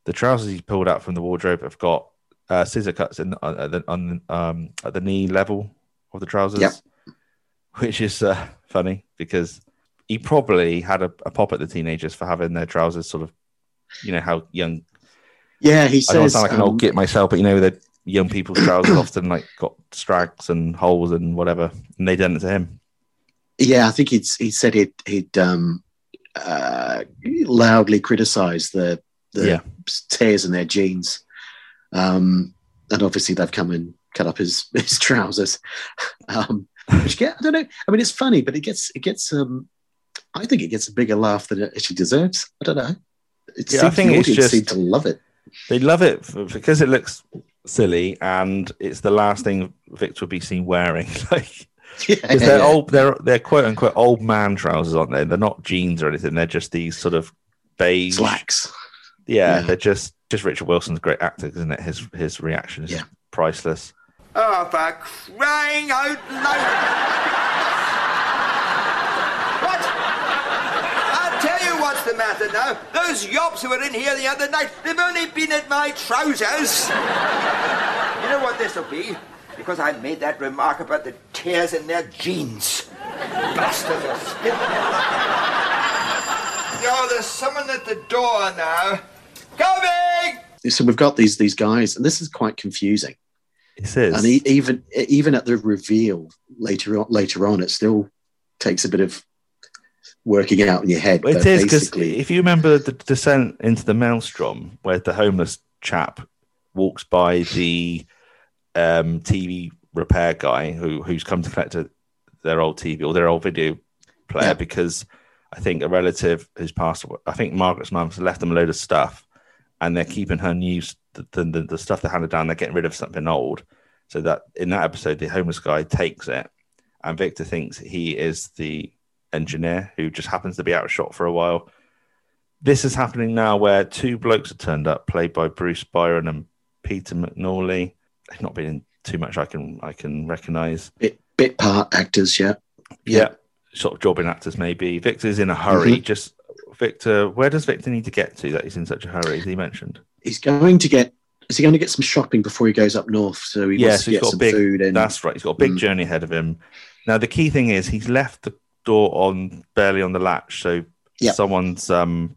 The trousers he's pulled out from the wardrobe have got uh, scissor cuts in uh, at the, on um, at the knee level of the trousers, Yep. Which is uh, funny because he probably had a, a pop at the teenagers for having their trousers sort of, you know, how young. yeah, he I don't sound like an um, old git myself, but you know, the young people's trousers often like got strags and holes and whatever, and they done it to him. yeah, I think he'd he said he'd he'd um, uh, loudly criticised the the Yeah. tears in their jeans, um, and obviously they've come and cut up his his trousers. Um, which get, I don't know. I mean, it's funny, but it gets it gets. Um, I think it gets a bigger laugh than it actually deserves. I don't know. It Yeah, I think the it's just- seem to love it. They love it f- because it looks silly and it's the last thing Victor would be seen wearing. like, Yeah, because they're old, they're they're quote unquote old man trousers, aren't they? They're not jeans or anything. They're just these sort of beige. slacks. Yeah, Yeah. they're just just Richard Wilson's great actor, isn't it? His his reaction is Yeah. priceless. Oh, for crying out loud! what? I'll tell you what's the matter now. Those yops who were in here the other night, they've only been at my trousers. you know what this'll be? Because I made that remark about the tears in their jeans. Bastards are spit. Yo, there's someone at the door now. Coming! So we've got these these guys, and this is quite confusing. It is. and e- even even at the reveal later on later on it still takes a bit of working out in your head It is because if you remember the descent into the maelstrom, where the homeless chap walks by the um, TV repair guy who who's come to collect a, their old TV or their old video player Yeah. because I think a relative who's passed away. I think Margaret's mum's left them a load of stuff, and they're keeping her news the, the, the, stuff they handed down. They're getting rid of something old, So that in that episode, the homeless guy takes it, and Victor thinks he is the engineer who just happens to be out of shot for a while. This is happening now where two blokes are turned up, played by Bruce Byron and Peter McNorley. They've not been in too much I can I can recognise. Bit bit part actors, yeah. Yeah. Sort of jobbing actors maybe. Victor's in a hurry. Mm-hmm. Just Victor, where does Victor need to get to that he's in such a hurry? As he mentioned. He's going to get. Is he going to get some shopping before he goes up north? So he Yeah, wants so to he's get got a some big- food and That's right. He's got a big Mm. journey ahead of him. Now the key thing is he's left the door on barely on the latch, so Yep. someone's um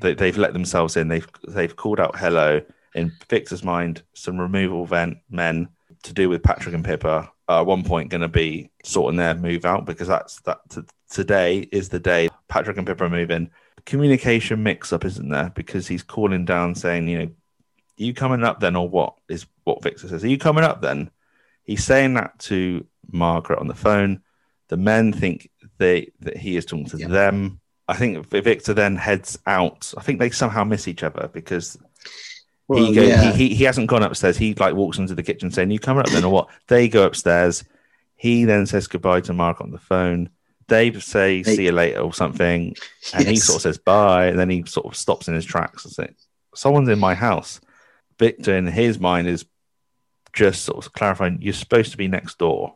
they, they've let themselves in. They've they've called out hello. In Victor's mind, some removal van men to do with Patrick and Pippa are at one point going to be sorting their move out because that's that t- today is the day Patrick and Pippa are moving. Communication mix up, isn't there? Because he's calling down saying, you know, you coming up then or what is what Victor says. Are you coming up then? He's saying that to Margaret on the phone. The men think they that he is talking to Yeah. them. I think Victor then heads out. I think they somehow miss each other because Well, he, go, yeah. he, he he hasn't gone upstairs. He like walks into the kitchen saying, "You coming up then or what?" They go upstairs. He then says goodbye to Mark on the phone. They say, "See you later" or something, and he sort of says bye, and then he sort of stops in his tracks and says, "Someone's in my house." Victor, in his mind, is just sort of clarifying, "You're supposed to be next door."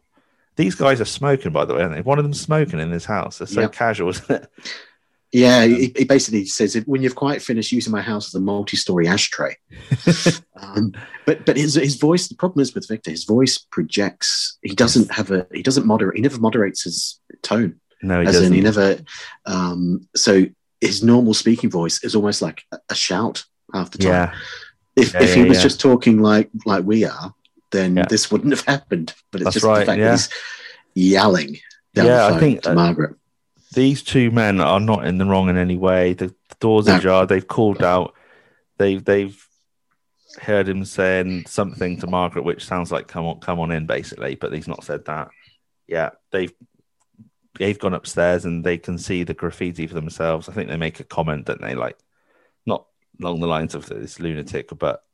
These guys are smoking, by the way, aren't they? One of them smoking in his house. They're so Yeah. casual, isn't it? Yeah, he, he basically says when you've quite finished using my house as a multi-story ashtray. um, but but his his voice. The problem is with Victor, his voice projects. He doesn't have a. He doesn't moderate. He never moderates his tone. No, he as doesn't. in, he never. Um, so his normal speaking voice is almost like a, shout half the time. yeah, If, Yeah, if he yeah, was yeah. just talking like like we are, then this wouldn't have happened. But it's That's just right, the fact that he's yelling down Yeah, I think, to uh, Margaret. these two men are not in the wrong in any way. The, the doors No. ajar. They've called out. They've they've heard him saying something to Margaret, which sounds like "come on, come on in," basically. But he's not said that. Yeah, they've they've gone upstairs and they can see the graffiti for themselves. I think they make a comment, don't they? Like not along the lines of this lunatic, but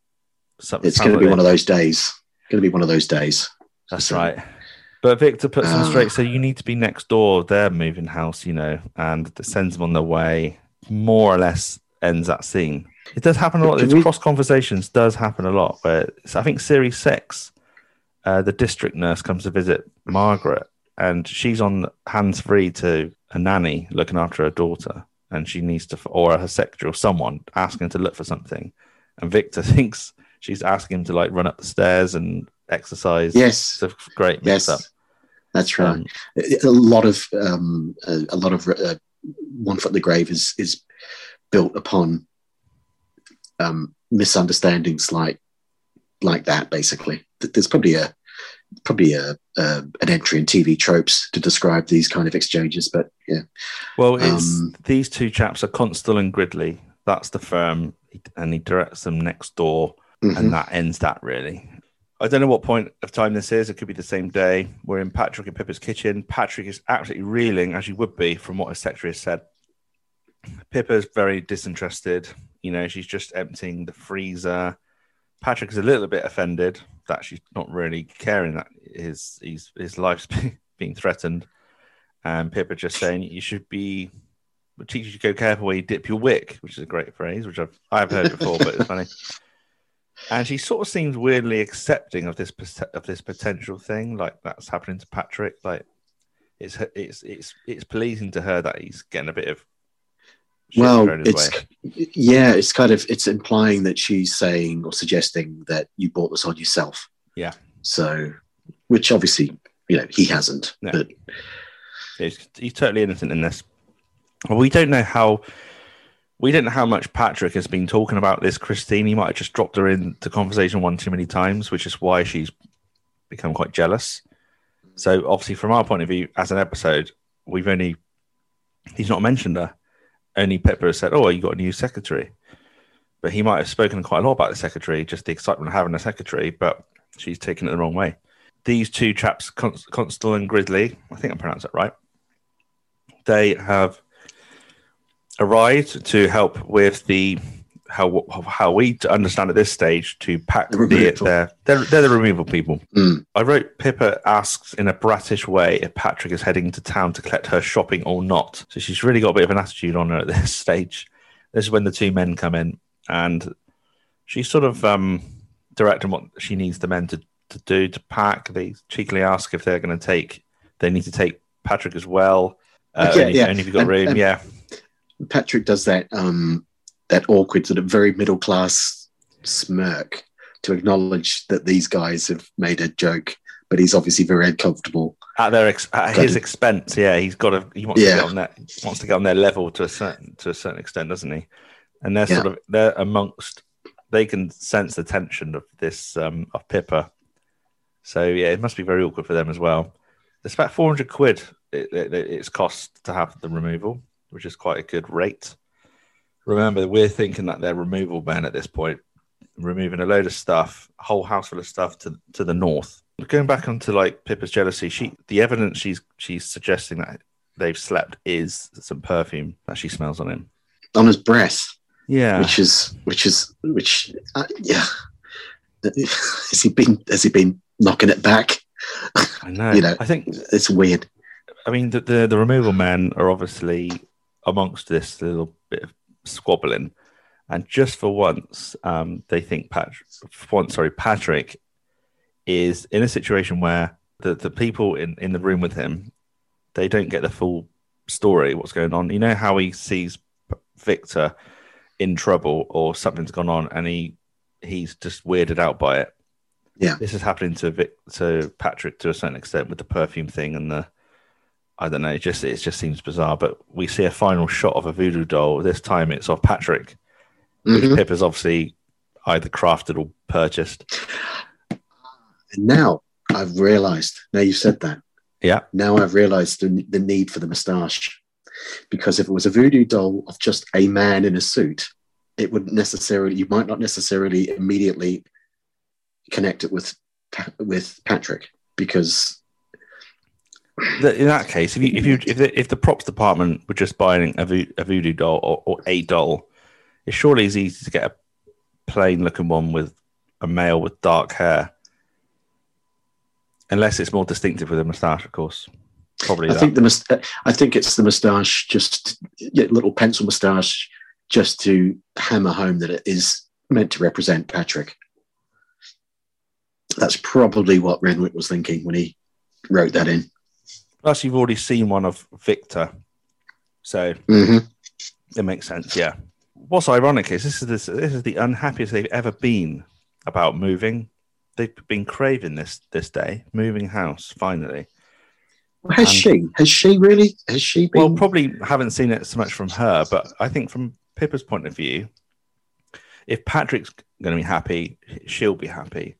something. It's going to be one of those days. Going to be one of those days. That's So- right. But Victor puts them Ah. straight. So you need to be next door. They're moving house, you know, and sends them on their way. More or less ends that scene. It does happen a lot. These we- cross conversations does happen a lot. Where I think series six, uh, the district nurse comes to visit Margaret, and she's on hands free to a nanny looking after her daughter, and she needs to, or her secretary or someone asking to look for something, and Victor thinks she's asking him to like run up the stairs and exercise. Yes. It's a great mix Yes, up. that's right. Um, a lot of um, a, a lot of uh, one foot in the grave is is built upon um, misunderstandings like like that. Basically, there's probably a probably a, a an entry in TV tropes to describe these kind of exchanges, but yeah, Well, it's Um, these two chaps are Constable and Gridley. That's the firm, and he directs them next door, Mhm. and that ends that really. I don't know what point of time this is. It could be the same day. We're in Patrick and Pippa's kitchen. Patrick is absolutely reeling, as you would be from what his secretary has said. Pippa's very disinterested. You know, she's just emptying the freezer. Patrick is a little bit offended that she's not really caring that his his his life's being threatened. And Pippa just saying you should be teach you to go careful where you dip your wick, which is a great phrase, which I've I've heard before, but it's funny. And she sort of seems weirdly accepting of this of this potential thing, like that's happening to Patrick. Like it's it's it's it's pleasing to her that he's getting a bit of well, it's way. yeah, it's kind of it's implying that she's saying or suggesting that you bought this on yourself. Yeah. So, which obviously you know he hasn't, No. but He's, he's totally innocent in this. We don't know how we don't know how much Patrick has been talking about this. Christine, he might have just dropped her into conversation one too many times, which is why she's become quite jealous. So, obviously, from our point of view, as an episode, we've only he's not mentioned her. Only Pippa has said, "Oh, you got a new secretary," but he might have spoken quite a lot about the secretary, just the excitement of having a secretary. But she's taken it the wrong way. These two chaps, Const- Constable and Grizzly, I think I pronounced that right they have arrived to help with the how how we to understand at this stage to pack The the, they're, they're they're the removal people. Mm. I wrote Pippa asks in a bratish way if Patrick is heading to town to collect her shopping or not. So she's really got a bit of an attitude on her at this stage. This is when the two men come in and she's sort of um, directing what she needs the men to, to do to pack. They cheekily ask if they're going to take, they need to take Patrick as well. Uh, Yeah, only, yeah. only if you've got And- room. and- yeah. Patrick does that um, that awkward sort of very middle class smirk to acknowledge that these guys have made a joke, but he's obviously very uncomfortable. At their ex- at his expense, yeah, he's got to. He wants Yeah. to get on that. Wants to get on their level to a certain to a certain extent, doesn't he? And they're sort of they're amongst. They can sense the tension of this um, of Pippa. So yeah, it must be very awkward for them as well. It's about four hundred quid. It, it, it's cost to have the removal, which is quite a good rate. Remember, we're thinking that they're removal men at this point, removing a load of stuff, a whole house full of stuff to to the north. Going back onto like Pippa's jealousy, she the evidence she's she's suggesting that they've slept is some perfume that she smells on him. On his breath, Yeah, which is which is which uh, yeah. Has he been has he been knocking it back? I know. you know. I think It's weird. I mean the, the the removal men are obviously amongst this little bit of squabbling, and just for once, um, they think Patrick. For once, sorry, Patrick is in a situation where the the people in in the room with him, they don't get the full story. What's going on? You know how he sees Victor in trouble or something's gone on, and he he's just weirded out by it. Yeah. this is happening to Vic, to Patrick to a certain extent with the perfume thing and the I don't know. It just it just seems bizarre. But we see a final shot of a voodoo doll. This time it's of Patrick, which Mhm. Pip has obviously either crafted or purchased. And now I've realised. Now you've said that. Yeah. Now I've realised the, the need for the moustache, because if it was a voodoo doll of just a man in a suit, it wouldn't necessarily. You might not necessarily immediately connect it with with Patrick because In that case, if you if you if the, if the props department were just buying a, vo- a voodoo doll or, or a doll, it surely is easy to get a plain looking one with a male with dark hair, unless it's more distinctive with a moustache, of course. Probably I that. think the mus- I think it's the moustache, just yeah, little pencil moustache, just to hammer home that it is meant to represent Patrick. That's probably what Renwick was thinking when he wrote that in. Plus, you've already seen one of Victor, so hmm it makes sense. Yeah. What's ironic is this is this, this is the unhappiest they've ever been about moving. They've been craving this this day, moving house finally. Has And- she? Has she really? Has she been? Well, probably haven't seen it so much from her, but I think from Pippa's point of view, if Patrick's going to be happy, she'll be happy.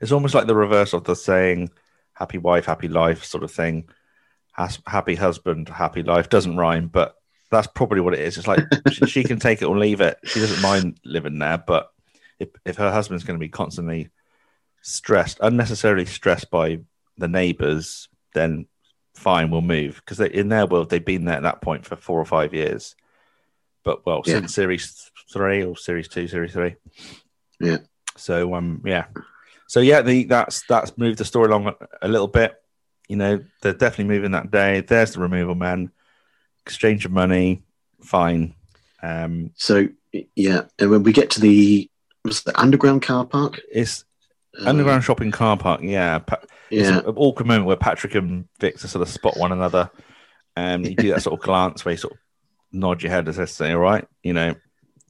It's almost like the reverse of the saying "happy wife, happy life" sort of thing. Has, happy husband, happy life doesn't rhyme, but that's probably what it is. It's like she, she can take it or leave it. She doesn't mind living there, but if if her husband's going to be constantly stressed, unnecessarily stressed by the neighbours, then fine, we'll move because in their world they've been there at that point for four or five years. But well, Yeah. since series three or series two, series three. Yeah. So um, yeah. So yeah, the that's that's moved the story along a, a little bit. You know, they're definitely moving that day. There's the removal man, exchange of money, fine. Um, so yeah, and when we get to the was the underground car park, it's Uh, underground shopping car park. Yeah, pa- it's Yeah, an awkward moment where Patrick and Victor sort of spot one another, and you do that sort of glance where you sort of nod your head as to say, "All right," you know.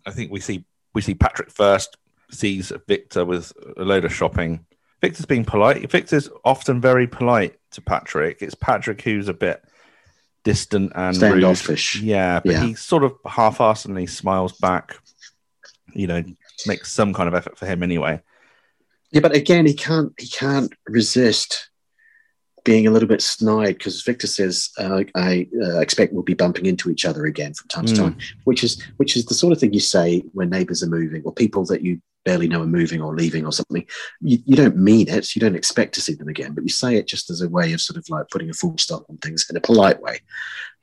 I think we see we see Patrick first sees Victor with a load of shopping. Victor's being polite. Victor's often very polite to Patrick. It's Patrick who's a bit distant and standoffish. Yeah, but Yeah. he sort of half-heartedly smiles back. You know, makes some kind of effort for him anyway. Yeah, but again, he can't he can't resist being a little bit snide because Victor says, uh, "I uh, expect we'll be bumping into each other again from time to Mm. time," which is which is the sort of thing you say when neighbours are moving or people that you barely know are moving or leaving or something. You, you don't mean it. You don't expect to see them again, but you say it just as a way of sort of like putting a full stop on things in a polite way.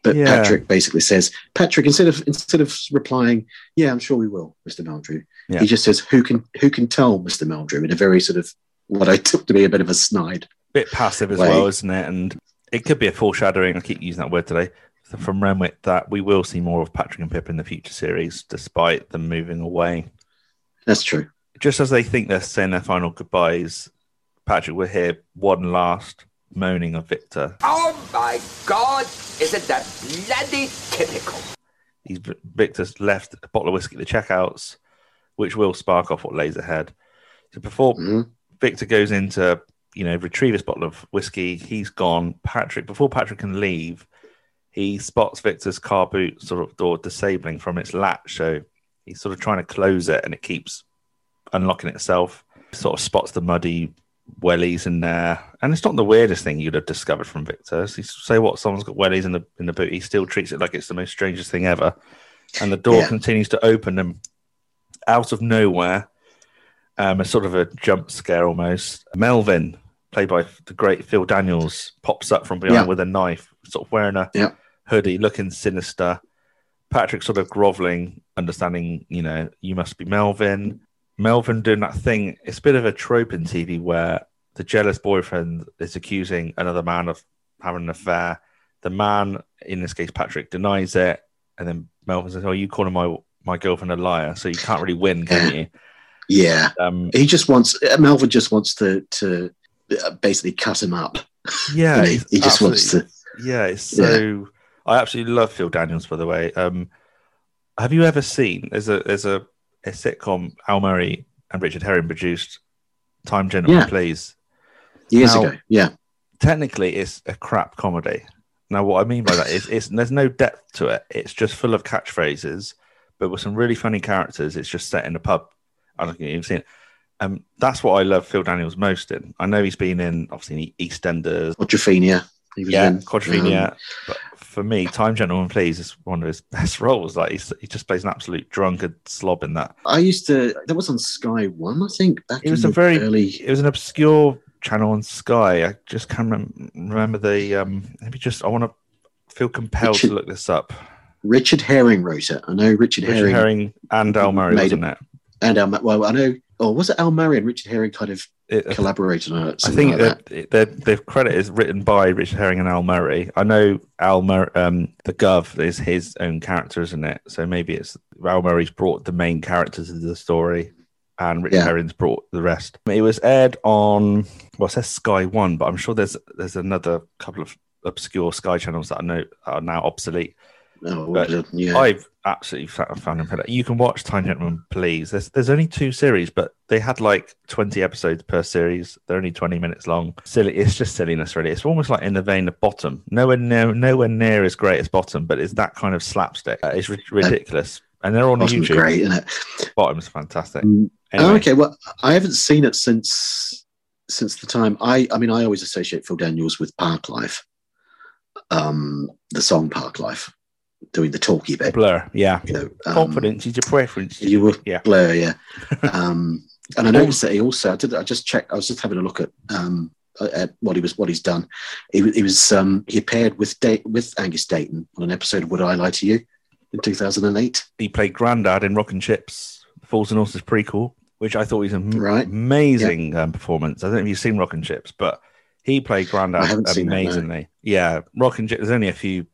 But Yeah. Patrick basically says, Patrick, instead of instead of replying, "Yeah, I'm sure we will, Mr. Meldrew," Yeah. he just says, "Who can who can tell, Mr. Meldrew?" in a very sort of what I took to be a bit of a snide. bit passive as Way. well, isn't it? And it could be a foreshadowing. I keep using that word today from Renwick that we will see more of Patrick and Pip in the future series, despite them moving away. That's true. Just as they think they're saying their final goodbyes, Patrick will hear one last moaning of Victor. Oh my God! Isn't that bloody typical? He's Victor's left a bottle of whiskey at the checkouts, which will spark off what lays ahead. So before Mhm. Victor goes into, you know, retrieve his bottle of whiskey. He's gone. Patrick, before Patrick can leave, he spots Victor's car boot sort of door disabling from its latch. So he's sort of trying to close it and it keeps unlocking itself. Sort of spots the muddy wellies in there. And it's not the weirdest thing you'd have discovered from Victor. So say what someone's got wellies in the in the boot, he still treats it like it's the most strangest thing ever. And the door Yeah. continues to open and out of nowhere um, a sort of a jump scare almost. Melvin, played by the great Phil Daniels, pops up from behind Yeah. with a knife, sort of wearing a Yeah. hoodie, looking sinister. Patrick sort of groveling, understanding, you know, you must be Melvin. Melvin doing that thing. It's a bit of a trope in TV where the jealous boyfriend is accusing another man of having an affair. The man, in this case Patrick, denies it, and then Melvin says, "Oh, you calling my my girlfriend a liar, so you can't really win, can you?" Yeah, Um, he just wants Melvin just wants to to uh, basically cut him up. yeah, he, he just wants to. Yeah, it's so. I absolutely love Phil Daniels. By the way, um, have you ever seen? There's a there's a, a sitcom Al Murray and Richard Herring produced. Time Gentlemen, Yeah. please. Years Now- ago, yeah, Technically, it's a crap comedy. Now, what I mean by that is, it's there's no depth to it. It's just full of catchphrases, but with some really funny characters. It's just set in a pub. I don't think you've seen it. Um, that's what I love Phil Daniels most in. I know he's been in obviously EastEnders, Quadrophenia. He yeah, in, Quadrophenia. um, but for me, Time Gentleman Please is one of his best roles. Like he's, he just plays an absolute drunkard slob in that. I used to. That was on Sky One, I think. Back It was in a very- early. It was an obscure channel on Sky. I just can't rem- remember the. Um, maybe just I want to feel compelled to look this up. Richard Herring wrote it. I know Richard, Richard Herring, Herring and Al Murray, wasn't it? and Al, well, I know. Oh, was it Al Murray and Richard Herring kind of It- collaborated on it? I think like that the, the credit is written by Richard Herring and Al Murray. I know Al Mur- um, the Guv is his own character, isn't it? So maybe it's Al Murray's brought the main characters of the story, and Richard Yeah. Herring's brought the rest. It was aired on well, it says Sky One, but I'm sure there's there's another couple of obscure Sky channels that I know are now obsolete. Oh, But yeah. I've absolutely found him. You can watch Time Gentleman, please. There's there's only two series, but they had like 20 episodes per series. They're only 20 minutes long. Silly, it's just silliness, really. It's almost like in the vein of Bottom. Nowhere near, nowhere near as great as Bottom, but it's that kind of slapstick. Uh, it's ri- ridiculous, and they're on Bottom's YouTube. great, isn't it? Bottom's fantastic. Mm. Anyway, Oh, okay. Well, I haven't seen it since since the time I. I mean, I always associate Phil Daniels with Parklife, um, the song Parklife, doing the talky bit. Blur, yeah. You know, um, Confidence is your preference. You were Yeah. Blur, yeah. um, and I noticed that he also. I did. I just checked. I was just having a look at um, at what he was what he's done. He, he was um, he appeared with da- with Angus Deayton on an episode of Would I Lie to You in 2008. he played Grandad in Rock and Chips, Fools and Horses prequel, which I thought was an Right. amazing um, performance. I don't know if you've seen Rock and Chips, but he played Grandad haven't that, no. amazingly. Yeah, Rock and Chips. There's only a few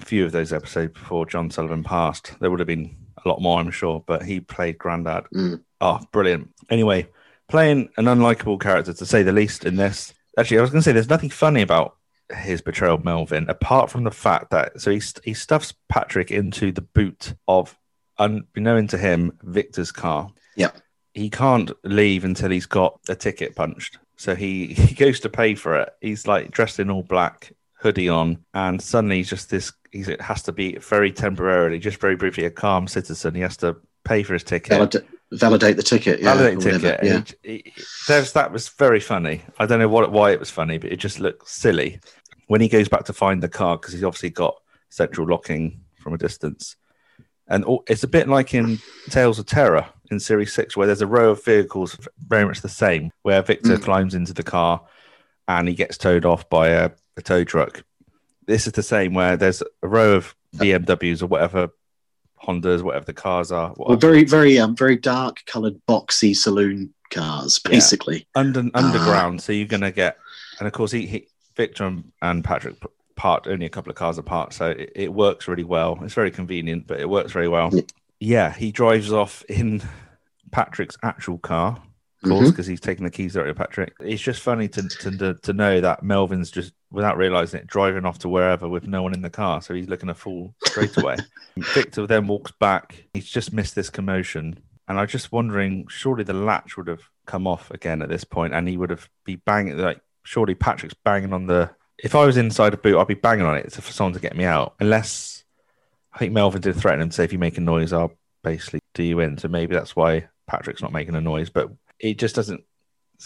few of those episodes before John Sullivan passed. There would have been a lot more, I'm sure, but he played Grandad. Mm. Oh, brilliant. Anyway, playing an unlikable character to say the least in this. Actually, I was going to say there's nothing funny about his betrayal of Melvin, apart from the fact that so he st- he stuffs Patrick into the boot of unbeknown to him Victor's car. Yeah. He can't leave until he's got a ticket punched. So he he goes to pay for it. He's like dressed in all black, hoodie on, and suddenly he's just this. He's, it has to be very temporarily, just very briefly, a calm citizen. He has to pay for his ticket Valid- validate the ticket. Yeah, validate ticket. Yeah. and it- it- there's that was very funny. I don't know what why it was funny, but it just looked silly when he goes back to find the car because he's obviously got central locking from a distance, and all, it's a bit like in Tales of Terror in Series Six, where there's a row of vehicles very much the same, where Victor Mm. climbs into the car and he gets towed off by a, a tow truck. this is the same where there's a row of BMWs or whatever Hondas, whatever the cars are. Well, very, very, um, very dark coloured, boxy saloon cars, Yeah. basically. under underground. so you're gonna get, and of course, he, he Victor and, and Patrick part only a couple of cars apart, so it, it works really well. It's very convenient, but it works very well. Yeah. Yeah, he drives off in Patrick's actual car, of course, because he's taking the keys out of Patrick. It's just funny to, to to know that Melvin's just without realizing it driving off to wherever with no one in the car, so he's looking a fool straight away. Victor then walks back. He's just missed this commotion. And I'm just wondering, surely the latch would have come off again at this point, and he would have be banging like surely Patrick's banging on the. If I was inside a boot, I'd be banging on it for someone to get me out. Unless I think Melvin did threaten him, to say if you make a noise, I'll basically do you in. So maybe that's why Patrick's not making a noise, but it just doesn't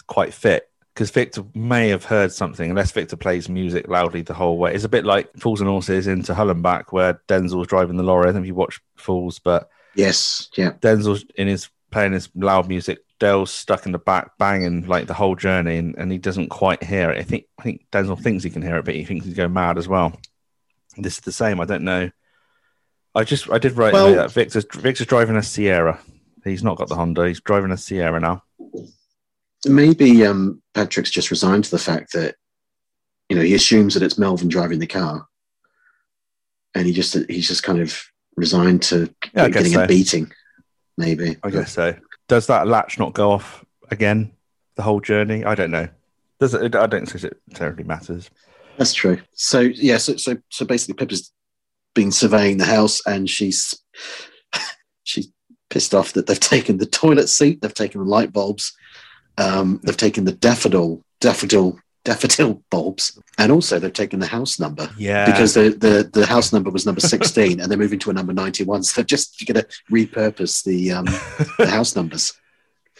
quite fit because Victor may have heard something unless Victor plays music loudly the whole way. It's a bit like Fools and Horses into Hull and Back where Denzel's driving the lorry. I don't if you watch Fools, but Yes, yeah. Denzel's in his playing his loud music. Del's stuck in the back banging like the whole journey, and, and he doesn't quite hear it. I think I think Denzel thinks he can hear it, but he thinks he's going mad as well. This is the same. I don't know. I just I did write Well- that Victor's Victor's driving a Sierra. He's not got the Honda. He's driving a Sierra now. Maybe um, Patrick's just resigned to the fact that, you know, he assumes that it's Melvin driving the car. And he just he's just kind of resigned to Yeah, getting so. a beating, maybe. I guess so. Does that latch not go off again the whole journey? I don't know. Does it? I don't think it terribly matters. That's true. So yeah, so so so basically, Pippa's been surveying the house, and she's she's pissed off that they've taken the toilet seat, they've taken the light bulbs, um, they've taken the daffodil daffodil daffodil bulbs, and also they've taken the house number Yeah, because the, the the house number was number sixteen, and they're moving to a number ninety one. So they're just going to repurpose the um, the house numbers.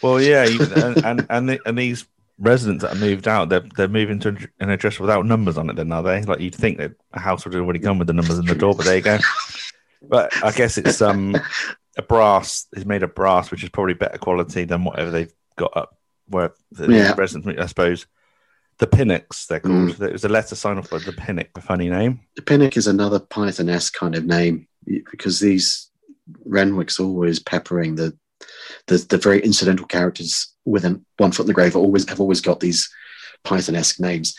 Well, yeah, you, and and and, the, and these residents that are moved out, they're they're moving to an address without numbers on it. Then are they? Like you'd think that a house would have already gone with the numbers in the door, but there you go. But I guess it's um a brass. is made of brass, which is probably better quality than whatever they've got up where the Yeah. residents. I suppose the Pinnocks they're called. Mm. It was a letter signed off by the Pinnock. A funny name. The Pinnock is another Python-esque kind of name because these Renwick's always peppering the the, the very incidental characters with within One Foot in the Grave always have always got these Python-esque names.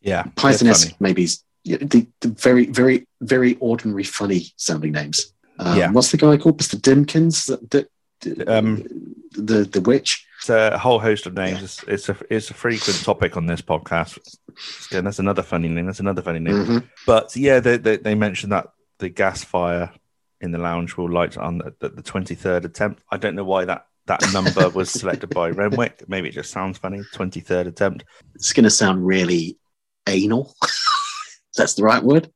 Yeah, Python-esque maybe the, the very very very ordinary funny sounding names. Um, Yeah. What's the guy called? Mr. Dimkins, the, the, Um, the the witch. It's a whole host of names. It's, it's a it's a frequent topic on this podcast. Again, that's another funny name. That's another funny name. Mhm. But yeah, they, they, they mentioned that the gas fire in the lounge will light on the, the 23rd attempt. I don't know why that, that number was selected by Renwick. Maybe it just sounds funny. 23rd attempt. It's going to sound really anal. That's the right word.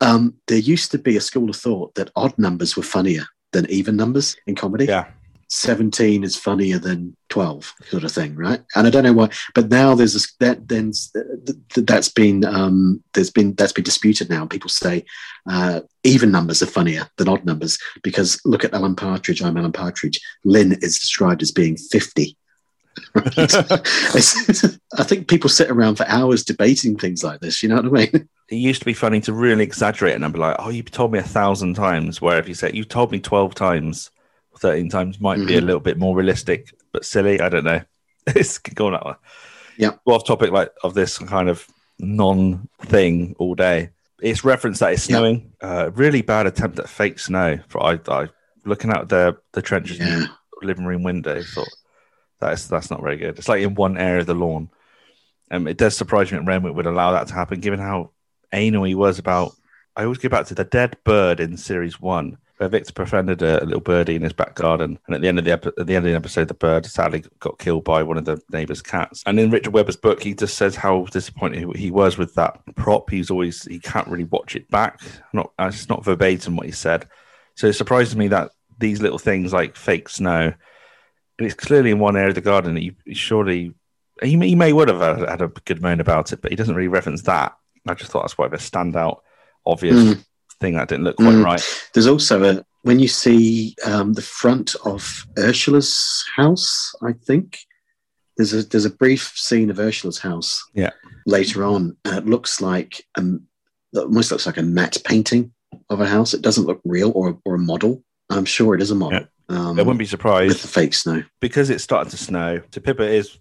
Um, there used to be a school of thought that odd numbers were funnier than even numbers in comedy. Yeah. 17 is funnier than 12 sort of thing right and i don't know why but now there's a that then th- th- that's been um there's been that's been disputed now people say uh even numbers are funnier than odd numbers because look at alan partridge i'm alan partridge lynn is described as being 50 Right? I think people sit around for hours debating things like this you know what i mean It used to be funny to really exaggerate a number like, oh, you've told me a thousand times. Where if you said you've told me 12 times, 13 times might be a Mhm. little bit more realistic, but silly. I don't know. It's going that way. Yeah. Well, off topic like of this kind of non thing all day. It's referenced that it's Yeah. snowing. Uh, really bad attempt at fake snow. For I, I looking out the the trenches in yeah the living room window, thought that's that's not very good. It's like in one area of the lawn. Um, it does surprise me that Renwick would allow that to happen, given how anal he was about. I always go back to the dead bird in series one, Victor befriended a, little birdie in his back garden, and at the end of the at the end of the episode, the bird sadly got killed by one of the neighbour's cats. And in Richard Webber's book, he just says how disappointed he- he was with that prop. He's always he can't really watch it back. Not uh, it's not verbatim what he said. So it surprises me that these little things like fake snow, and it's clearly in one area of the garden you surely he, may- he may would have had, had a good moan about it, but he doesn't really reference that. I just thought that's quite a standout, obvious Mm. Thing that didn't look quite Mm. right. There's also a when you see um, the front of Ursula's house, I think There's a there's a brief scene of Ursula's house. Yeah. Later on, and it looks like um, it almost looks like a matte painting of a house. It doesn't look real or or a model. I'm sure it is a model. Um, I wouldn't be surprised with the fake snow. because it's starting to snow. So Pippa is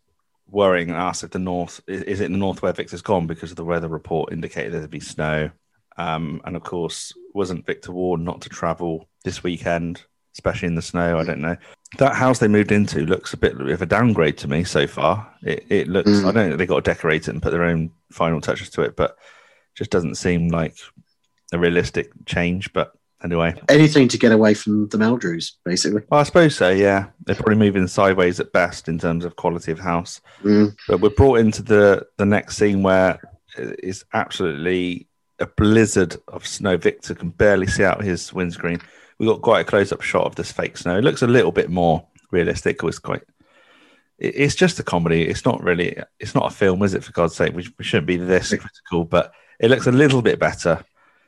worrying and asks if the north is, is it in the north where Victor's gone because of the weather report indicated there'd be snow. Um, and of course, wasn't Victor warned not to travel this weekend, especially in the snow? I don't know. That house they moved into looks a bit of a downgrade to me so far. It, it looks. Mm. I don't think they got to decorate it and put their own final touches to it, but just doesn't seem like a realistic change. But anyway, Anything to get away from the Meldrews, basically. well, I suppose so. Yeah, they're probably moving sideways at best in terms of quality of house. Mm. But we're brought into the the next scene where it's absolutely a blizzard of snow. Victor can barely see out his windscreen. We got quite a close up shot of this fake snow. It looks a little bit more realistic. It was quite. it- It's just a comedy. It's not really. It's not a film, is it? For God's sake, we, we shouldn't be this critical. But it looks a little bit better.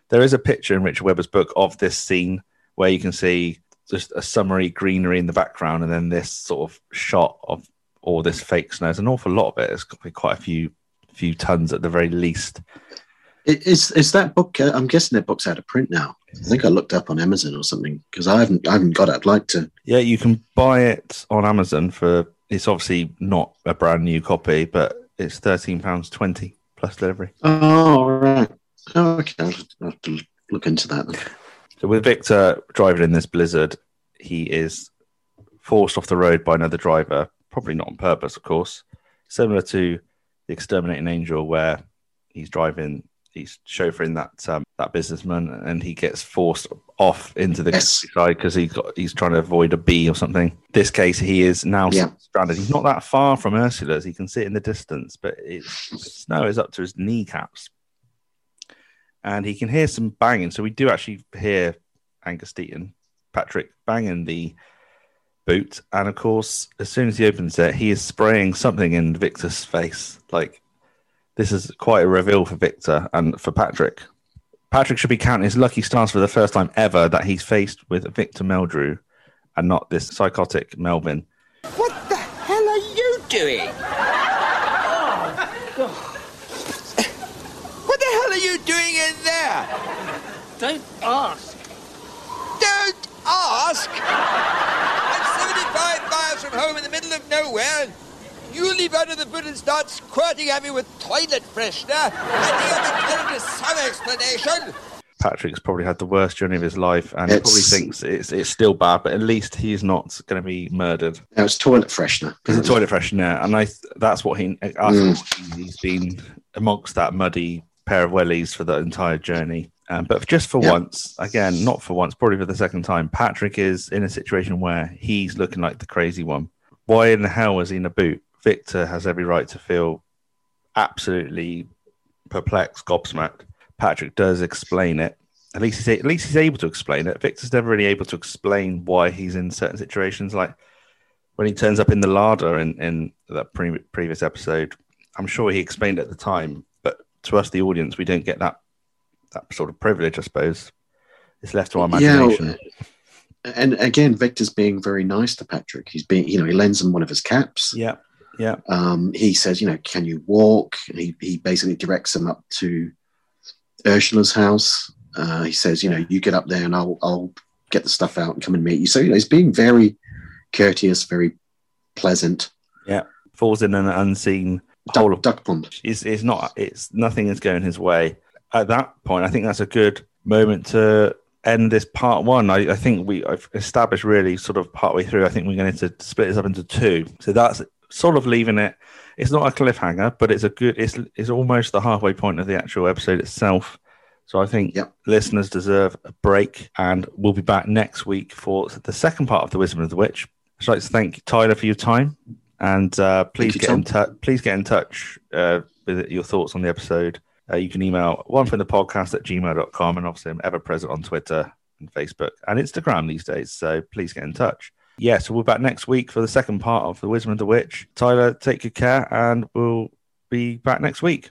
There is a picture in Richard Webber's book of this scene where you can see just a summery greenery in the background, and then this sort of shot of all this fake snow. There's an awful lot of it. It's got to be quite a few few tons at the very least. Is is that book? Uh, I'm guessing that book's out of print now. I think I looked up on Amazon or something because I haven't I haven't got it. I'd like to. Yeah, you can buy it on Amazon for. It's obviously not a brand new copy, but it's thirteen pounds twenty plus delivery. Oh, right. Oh, okay. I'll I'll have to look into that. Then. So with Victor driving in this blizzard, he is forced off the road by another driver, probably not on purpose, of course. Similar to the exterminating angel, where he's driving, he's chauffeuring that um, that businessman, and he gets forced off into the Yes. side because he got he's trying to avoid a bee or something. This case, he is now Yeah. stranded. He's not that far from Ursula's. He can see it in the distance, but it's the snow is up to his kneecaps and he can hear some banging. So we do actually hear Angus Deayton, Patrick, banging the boot. And of course, as soon as he opens it, he is spraying something in Victor's face. Like, this is quite a reveal for Victor and for Patrick. Patrick should be counting his lucky stars for the first time ever that he's faced with Victor Meldrew and not this psychotic Melvin. What the hell are you doing? What the hell are you doing in there? Don't ask. Don't ask! I'm 75 miles from home in the middle of nowhere, and you leap out of the boot and start squirting at me with toilet freshener. I think I'm entitled to some explanation. Patrick's probably had the worst journey of his life and he It's- probably thinks it's, it's still bad, but at least he's not going to be murdered. Now it's toilet freshener. It's a toilet freshener, and I that's what he. I mm. he's been amongst that muddy pair of wellies for the entire journey. Um, but just for Yeah. once, again, not for once, probably for the second time, Patrick is in a situation where he's looking like the crazy one. Why in the hell was he in a boot? Victor has every right to feel absolutely perplexed, gobsmacked. Patrick does explain it. At least he's at least he's able to explain it. Victor's never really able to explain why he's in certain situations. Like when he turns up in the larder in, in that pre- previous episode, I'm sure he explained at the time, but to us, the audience, we don't get that that sort of privilege. I suppose it's left to our imagination. Yeah, and again, Victor's being very nice to Patrick. He's being, you know, he lends him one of his caps. Yeah, yeah, Um, he says, you know, can you walk? He, he basically directs him up to Ursula's house. Uh, he says, you know, you get up there and I'll, I'll get the stuff out and come and meet you. So, you know, he's being very courteous, very pleasant. Yeah. Falls in an unseen hole Duck, of duck pond. it's, it's not it's nothing is going his way at that point i think that's a good moment to end this part one i, I think we i've established really sort of partway through i think we're going to split this up into two so that's sort of leaving it it's not a cliffhanger but it's a good it's it's almost the halfway point of the actual episode itself so i think Yep. listeners deserve a break and we'll be back next week for the second part of the wisdom of the witch i'd like to thank tyler for your time and uh, please you, get in touch. Please get in touch uh, with your thoughts on the episode. Uh, you can email one from the podcast at gmail.com and obviously I'm ever present on Twitter and Facebook and Instagram these days. So please get in touch. Yeah, so we're back next week for the second part of The Wisdom of the Witch. Tyler, take good care and we'll be back next week.